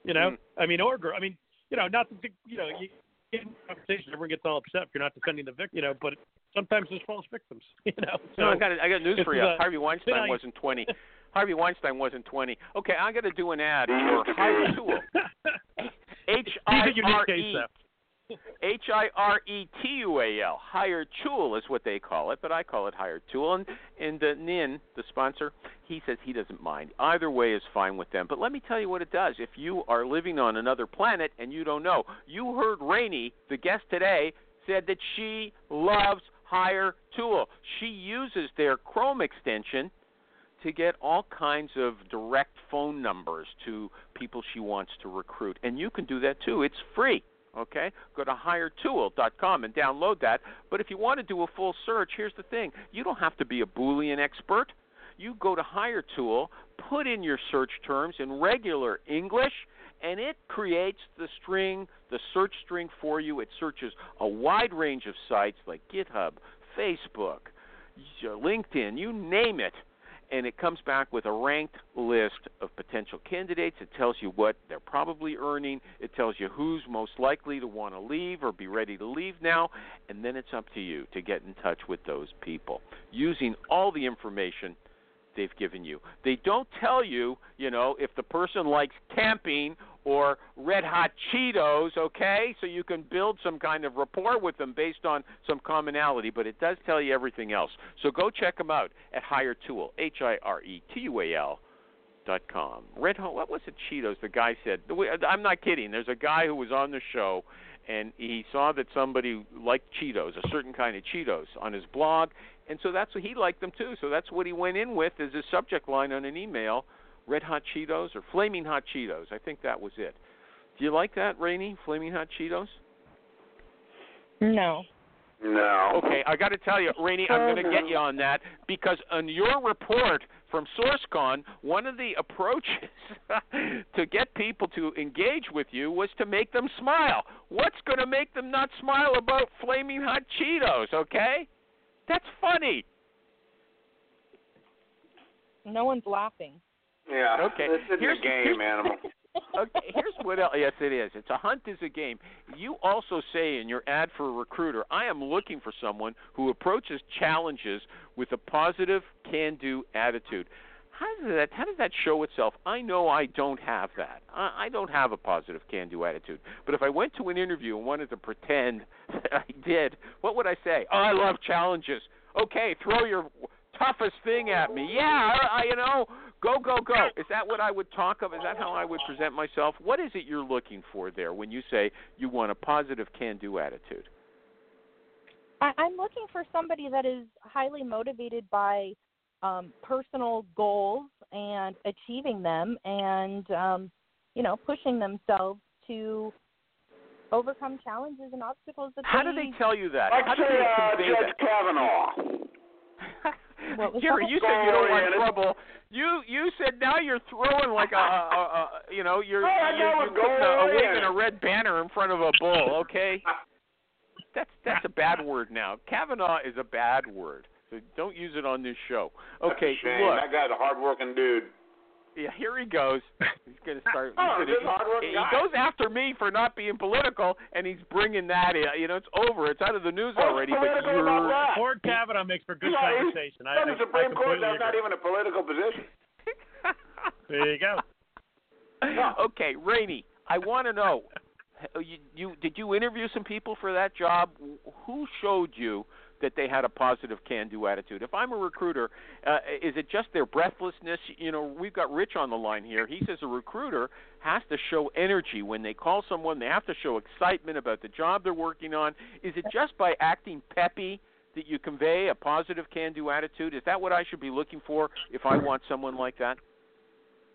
You know, Mm. I mean, or girl. I mean, you know, not to, you know, you in conversation, everyone gets all upset if you're not defending the victim. You know, but sometimes there's false victims. You know, so No, I got I got news for you. a- Harvey Weinstein Yeah, wasn't 20. Harvey Weinstein wasn't 20. Okay, I got to do an ad for. Hiretual. H I R E. H I R E T U A L. Hire Tool is what they call it, but I call it Hire Tool. And and uh, Nin, the sponsor, he says he doesn't mind. Either way is fine with them. But let me tell you what it does. If you are living on another planet and you don't know, you heard Raine, the guest today, said that she loves Hire Tool. She uses their Chrome extension to get all kinds of direct phone numbers to people she wants to recruit. And you can do that too. It's free. Okay? Go to hiretual.com and download that. But if you want to do a full search, here's the thing. You don't have to be a Boolean expert. You go to Hiretual, put in your search terms in regular English, and it creates the string, the search string for you. It searches a wide range of sites like GitHub, Facebook, uh, LinkedIn, you name it and it comes back with a ranked list of potential candidates. It tells you what they're probably earning. It tells you who's most likely to want to leave or be ready to leave now, and then it's up to you to get in touch with those people using all the information they've given you. They don't tell you, you know, if the person likes camping or red hot Cheetos, okay? So you can build some kind of rapport with them based on some commonality, but it does tell you everything else. So go check them out at Hire Tool, H I R E T U A L dot com. Red hot, what was it? Cheetos. The guy said, I'm not kidding. There's a guy who was on the show and he saw that somebody liked Cheetos, a certain kind of Cheetos, on his blog, and so that's what he liked them too. So that's what he went in with as his subject line on an email: Red Hot Cheetos or Flaming Hot Cheetos. I think that was it. Do you like that, Raine? Flaming Hot Cheetos? No. No. Okay, I got to tell you, Raine, I'm going to get you on that because on your report from SourceCon, one of the approaches to get people to engage with you was to make them smile. What's going to make them not smile about flaming hot Cheetos? Okay, that's funny. No one's laughing. Yeah. Okay, This isn't here's- a game, here's- animal. okay, here's what else. Yes, it is. It's a hunt is a game. You also say in your ad for a recruiter, I am looking for someone who approaches challenges with a positive, can-do attitude. How does that how does that show itself? I know I don't have that. I, I don't have a positive can-do attitude. But if I went to an interview and wanted to pretend that I did, what would I say? Oh, I love challenges. Okay, throw your toughest thing at me. Yeah, I, you know, go, go, go. Is that what I would talk of? Is that how I would present myself? What is it you're looking for there when you say you want a positive can-do attitude? I, I'm looking for somebody that is highly motivated by um, personal goals and achieving them, and um, you know, pushing themselves to overcome challenges and obstacles that How they do they tell you that? Like How do say, they uh, Judge that? Kavanaugh. What Jerry, that? you said you don't want trouble. You you said now you're throwing like a, a, a, a you know you're Oh, you're, you're go putting a, a ahead. waving a red banner in front of a bull. Okay, that's that's a bad word now. Kavanaugh is a bad word, so don't use it on this show. Okay, That's a shame. look, That guy's a hard-working dude. yeah, here he goes. He's gonna start. Oh, he's this gonna, hard-working he, guy. he goes after me for not being political, and he's bringing that in. You know, it's over. It's out of the news What's already. But political you're about that? Ford Kavanaugh makes for good Yeah, conversation. I, On I, the Supreme I Court, completely that's not even a political position. There you go. okay, Raine, I want to know. You, you did you interview some people for that job? Who showed you that they had a positive can-do attitude? If I'm a recruiter, uh, is it just their breathlessness? You know, we've got Rich on the line here. He says a recruiter has to show energy when they call someone. They have to show excitement about the job they're working on. Is it just by acting peppy that you convey a positive can-do attitude? Is that what I should be looking for if I want someone like that?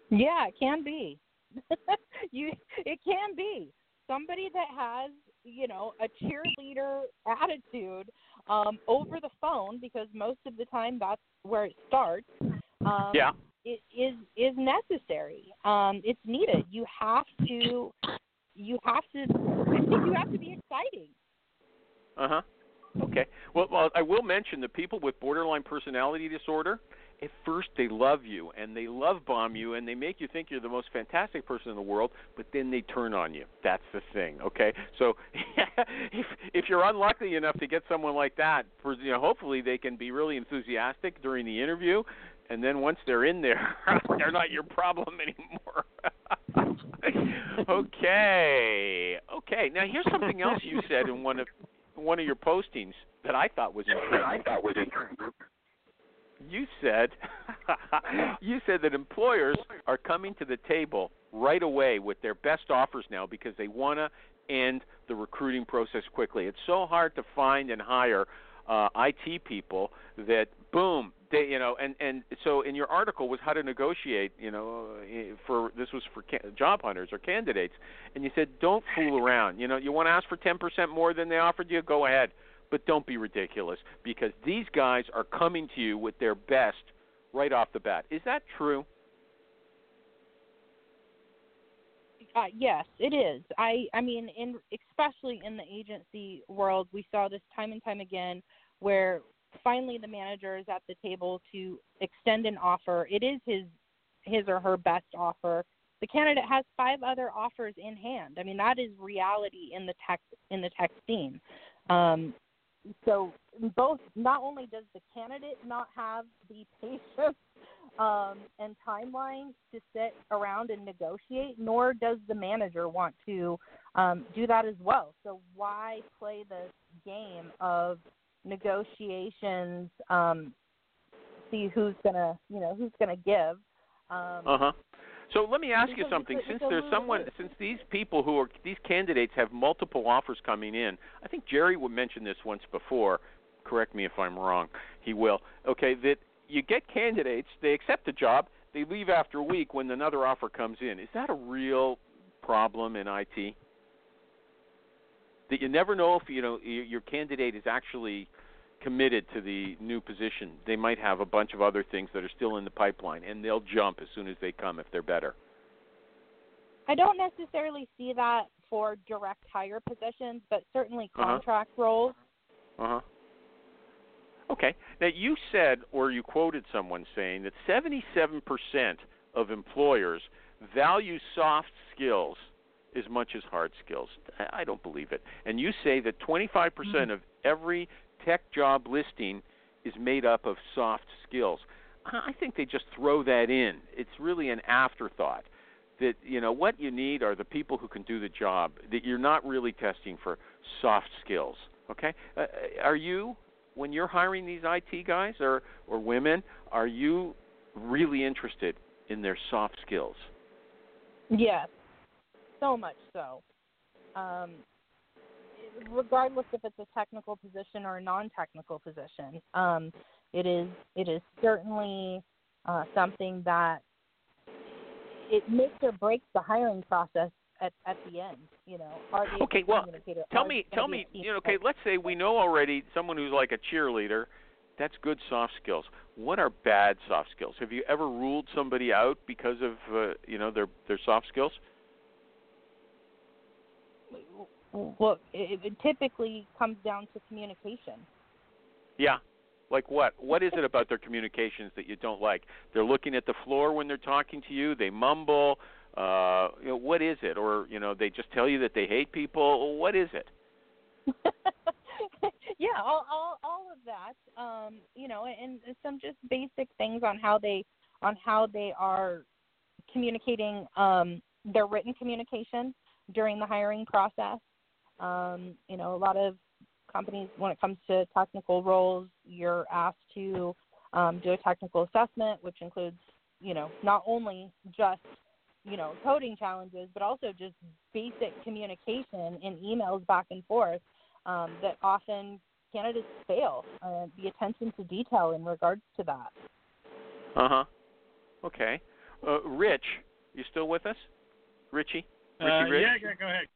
Yeah, it can be. you it can be. Somebody that has, you know, a cheerleader attitude um over the phone because most of the time that's where it starts. Um Yeah. it is is necessary. Um it's needed. You have to you have to I think you have to be exciting. Uh huh. Okay. Well, well, I will mention the people with borderline personality disorder. At first, they love you and they love bomb you and they make you think you're the most fantastic person in the world, but then they turn on you. That's the thing. Okay. So if if you're unlucky enough to get someone like that, for, you know, hopefully they can be really enthusiastic during the interview, and then once they're in there, they're not your problem anymore. okay. Okay. Now here's something else you said in one of one of your postings that I thought was intriguing. I thought was intriguing. You said you said that employers are coming to the table right away with their best offers now because they want to end the recruiting process quickly. It's so hard to find and hire uh, IT people that boom, they you know, and and so in your article was how to negotiate, you know, eh, for this was for ca- job hunters or candidates, and you said don't fool around. You know, you want to ask for 10% more than they offered you, go ahead, but don't be ridiculous because these guys are coming to you with their best right off the bat. Is that true? Uh, yes, it is. I I mean, in especially in the agency world, we saw this time and time again, where finally the manager is at the table to extend an offer. It is his his or her best offer. The candidate has five other offers in hand. I mean, that is reality in the tech in the tech scene. Um, so both not only does the candidate not have the patience um, and timeline to sit around and negotiate, nor does the manager want to um, do that as well. So why play the game of negotiations? Um, see who's gonna, you know, who's gonna give. Um, Uh huh. So let me ask you something. Since there's someone, since these people who are these candidates have multiple offers coming in, I think Jerry would mention this once before. Correct me if I'm wrong. He will. Okay, that you get candidates, they accept the job, they leave after a week when another offer comes in. Is that a real problem in IT? that you never know if you know your candidate is actually committed to the new position. They might have a bunch of other things that are still in the pipeline, and they'll jump as soon as they come if they're better. I don't necessarily see that for direct hire positions, but certainly Uh-huh. contract roles. Uh huh. Okay. Now you said, or you quoted someone saying that 77% of employers value soft skills as much as hard skills. I don't believe it. And you say that 25% of every tech job listing is made up of soft skills. I think they just throw that in. It's really an afterthought. That you know what you need are the people who can do the job. That you're not really testing for soft skills. Okay? Uh, are you when you're hiring these IT guys or or women, are you really interested in their soft skills? Yes, so much so. Um, regardless if it's a technical position or a non-technical position, um, it is it is certainly uh, something that it makes or breaks the hiring process at at the end. You know, are they a Okay, well. Tell me, tell me, you know, okay, let's say we know already someone who's like a cheerleader. That's good soft skills. What are bad soft skills? Have you ever ruled somebody out because of uh, you know their their soft skills? Well, it, it typically comes down to communication. Yeah. Like what? What is it about their communications that you don't like? They're looking at the floor when they're talking to you. They mumble. Uh, you know, what is it? Or you know, they just tell you that they hate people. What is it? yeah, all, all all of that. Um, you know, and some just basic things on how they on how they are communicating um, their written communication during the hiring process. Um, you know, a lot of companies, when it comes to technical roles, you're asked to um, do a technical assessment, which includes, you know, not only just you know coding challenges, but also just basic communication in emails back and forth um, that often candidates fail. Uh, the attention to detail in regards to that. Uh huh. Okay. Uh, Rich, you still with us? Richie? Richie Uh, Rich? yeah, yeah, go ahead.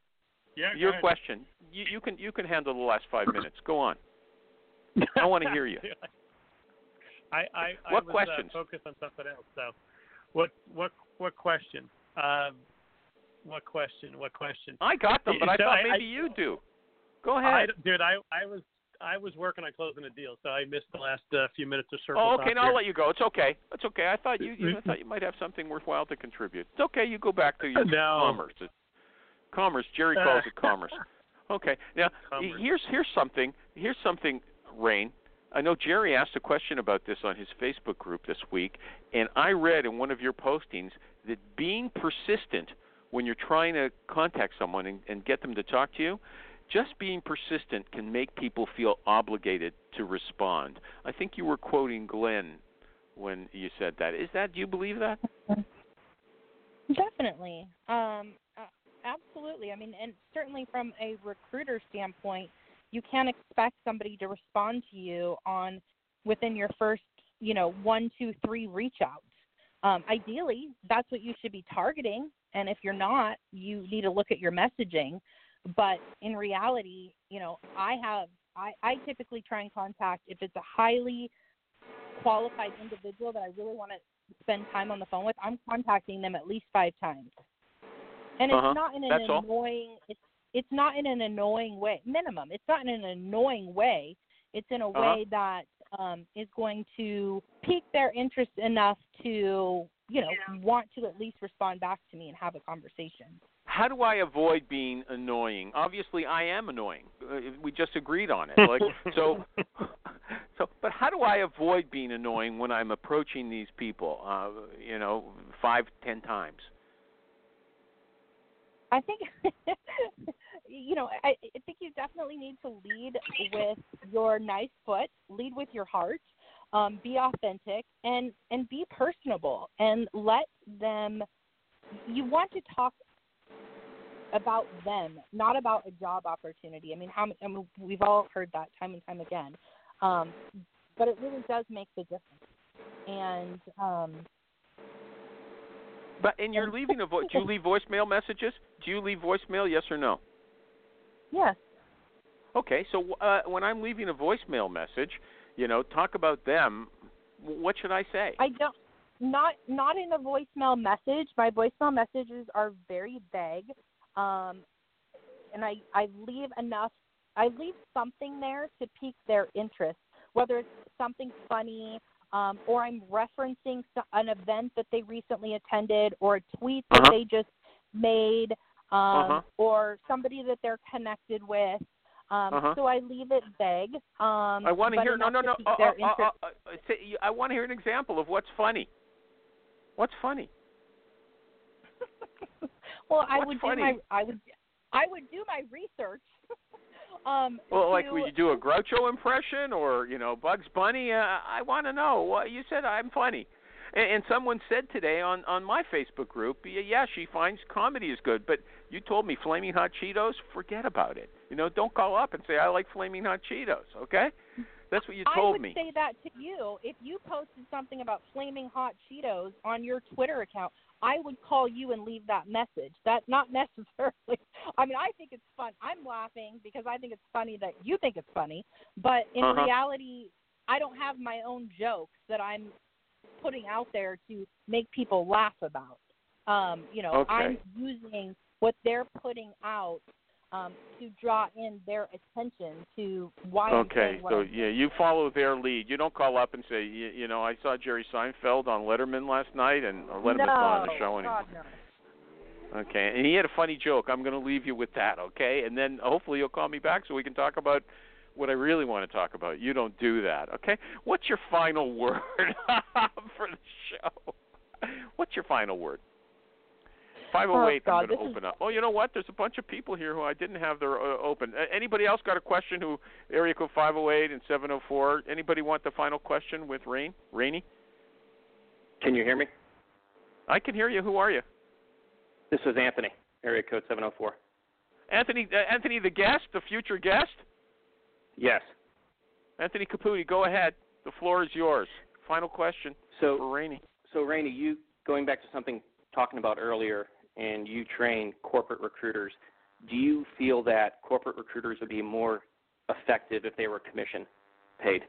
Yeah, Your ahead. question. You, you can you can handle the last five minutes. Go on. I want to hear you. I, I, I What was questions? Uh, focused on something else. So, what what what question? Um, what question? What question? I got them, but I thought I- maybe you do. Go I, ahead. dude, I I was I was working on closing a deal, so I missed the last uh, few minutes of circle. Oh, okay. Now. I'll let you go. It's okay. It's okay. I thought you, you I thought you might have something worthwhile to contribute. It's okay. You go back to your No. commerce. Commerce. Jerry calls it commerce. Okay. Now Commerce. here's here's something. Here's something, Rain. I know Jerry asked a question about this on his Facebook group this week, and I read in one of your postings that being persistent when you're trying to contact someone and, and get them to talk to you, just being persistent can make people feel obligated to respond. I think you were quoting Glen when you said that. Is that do you believe that? Definitely. Um, uh, absolutely. I mean, and certainly from a recruiter standpoint, you can't expect somebody to respond to you on within your first, you know, one, two, three reach outs. Um, ideally, that's what you should be targeting. And if you're not, you need to look at your messaging. But in reality, you know, I have, I, I typically try and contact if it's a highly qualified individual that I really want to spend time on the phone with, I'm contacting them at least five times. And it's Uh-huh. not in an That's all. annoying it's it's not in an annoying way. Minimum. It's not in an annoying way. It's in a Uh-huh. way that um is going to pique their interest enough to, you know, want to at least respond back to me and have a conversation. How do I avoid being annoying? Obviously, I am annoying. Uh, we just agreed on it. Like so, so. But how do I avoid being annoying when I'm approaching these people? Uh, you know, five, ten times. I think you know, I, I think you definitely need to lead with your nice foot, lead with your heart, um, be authentic and and be personable and let them you want to talk about them, not about a job opportunity. I mean, how I mean, we've all heard that time and time again. Um, but it really does make the difference. And um, But and you're leaving a voice. Do you leave voicemail messages? Do you leave voicemail? Yes or no? yes, Okay, so uh, when I'm leaving a voicemail message, you know, talk about them. What should I say? I don't not not in a voicemail message. My voicemail messages are very vague, um, and I I leave enough. I leave something there to pique their interest, whether it's something funny, um, or I'm referencing an event that they recently attended, or a tweet that Uh-huh. they just made, um, Uh-huh. or somebody that they're connected with. Um, Uh-huh. So I leave it vague. Um, I want to hear. No, no, no. Uh, uh, uh, uh, I want to hear an example of what's funny. What's funny? Well, I would funny? do my I would I would do my research. um, Well, like, to- would you do a Groucho impression or you know Bugs Bunny? Uh, I want to know. Well, you said I'm funny, and, and someone said today on on my Facebook group, yeah, yeah, she finds comedy is good, but you told me flaming hot Cheetos. Forget about it. You know, don't call up and say I like flaming hot Cheetos. Okay, that's what you told me. I would me. say that to you. If you posted something about flaming hot Cheetos on your Twitter account, I would call you and leave that message. That not necessarily. I mean, I think it's fun. I'm laughing because I think it's funny that you think it's funny, but in Uh-huh. reality, I don't have my own jokes that I'm putting out there to make people laugh about. Um, you know, Okay. I'm using what they're putting out um, to draw in their attention to why Okay, so yeah, you follow their lead. You don't call up and say, you, you know, I saw Jerry Seinfeld on Letterman last night, and or Letterman's no, not on the show anymore. No. Okay, and he had a funny joke. I'm going to leave you with that, okay? And then hopefully you'll call me back so we can talk about what I really want to talk about. You don't do that, okay? What's your final word for the show? What's your final word? 508, God, I'm going this to is- open up. Oh, you know what? There's a bunch of people here who I didn't have their uh, open. Uh, anybody else got a question who area code 508 and 704? Anybody want the final question with Rain? Rainy? Can you hear me? I can hear you. Who are you? This is Anthony, area code 704. Anthony uh, Anthony the guest, the future guest? Yes. Anthony Caputi, go ahead. The floor is yours. Final question So, for Raine. so Raine, you going back to something talking about earlier, and you train corporate recruiters. Do you feel that corporate recruiters would be more effective if they were commission paid?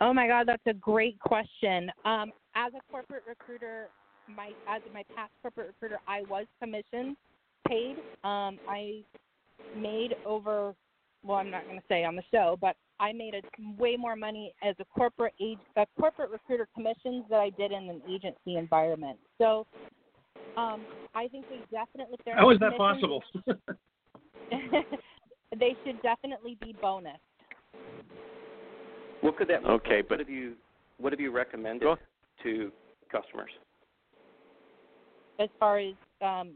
Oh my God, that's a great question. Um, as a corporate recruiter, my as my past corporate recruiter, I was commission paid. Um, I made over. Well, I'm not going to say on the show, but I made a, way more money as a corporate age, a corporate recruiter commissions that I did in an agency environment. So, um, I think they definitely. They're How is that commissions- possible? they should definitely be bonus. What could that look Okay, like? but- what have you what have you recommended Go- to customers? as far as um,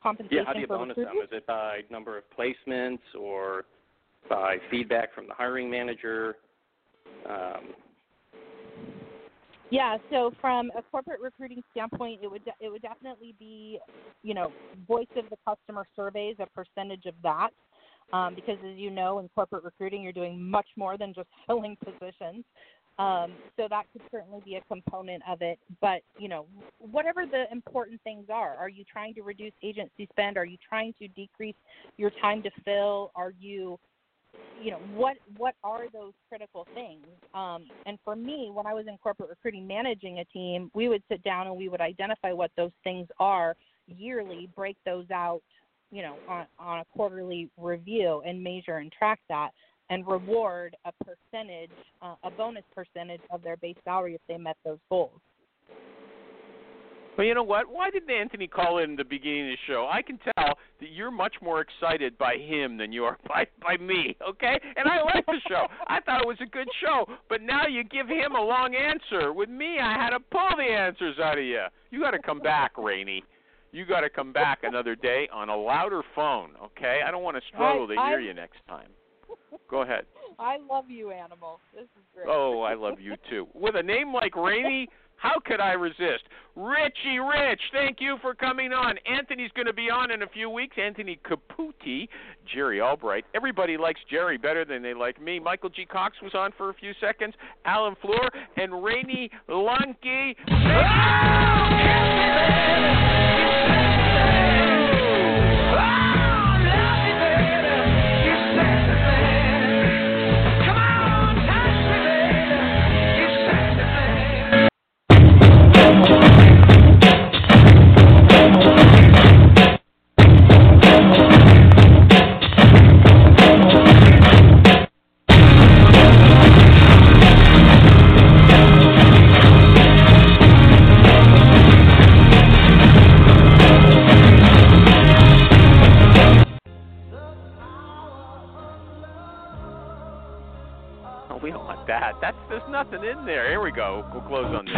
compensation Yeah, how do you bonus recruiters? them? Is it by number of placements or by feedback from the hiring manager? Um, Yeah, so from a corporate recruiting standpoint, it would de- it would definitely be, you know, voice of the customer surveys, a percentage of that, um, because as you know, in corporate recruiting, you're doing much more than just filling positions. Um, so that could certainly be a component of it. But you know, whatever the important things are, are you trying to reduce agency spend? Are you trying to decrease your time to fill? Are you you know what what are those critical things? Um, and for me when i was in corporate recruiting managing a team we would sit down and we would identify what those things are yearly break those out you know on, on a quarterly review and measure and track that and reward a percentage uh, a bonus percentage of their base salary if they met those goals Well, you know what? Why didn't Anthony call in the beginning of the show? I can tell that you're much more excited by him than you are by by me. Okay, and I like the show. I thought it was a good show, but now you give him a long answer. With me, I had to pull the answers out of you. You got to come back, Raine. You got to come back another day on a louder phone. Okay, I don't want to struggle I- to hear I- you next time. Go ahead. i love you animal this is great Oh, I love you too. With a name like Raine, how could I resist? Richie Rich, thank you for coming on. Anthony's going to be on in a few weeks. Anthony Caputi, Jerry Albright. Everybody likes Jerry better than they like me. Michael G. Cox was on for a few seconds. Alan Fleur and Raine Lunke. in there. Here we go. We'll close on this.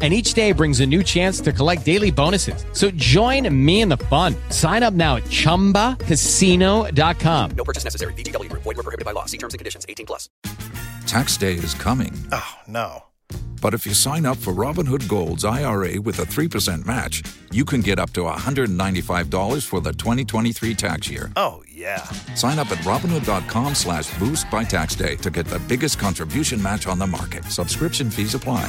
And each day brings a new chance to collect daily bonuses. So join me in the fun. Sign up now at chumbacasino.com. No purchase necessary. VGW Group. Void were prohibited by law. See terms and conditions. 18 plus. Tax day is coming. Oh, no. But if you sign up for Robinhood Gold's IRA with a 3% match, you can get up to $195 for the 2023 tax year. Oh, yeah. Sign up at Robinhood.com slash boost by tax day to get the biggest contribution match on the market. Subscription fees apply.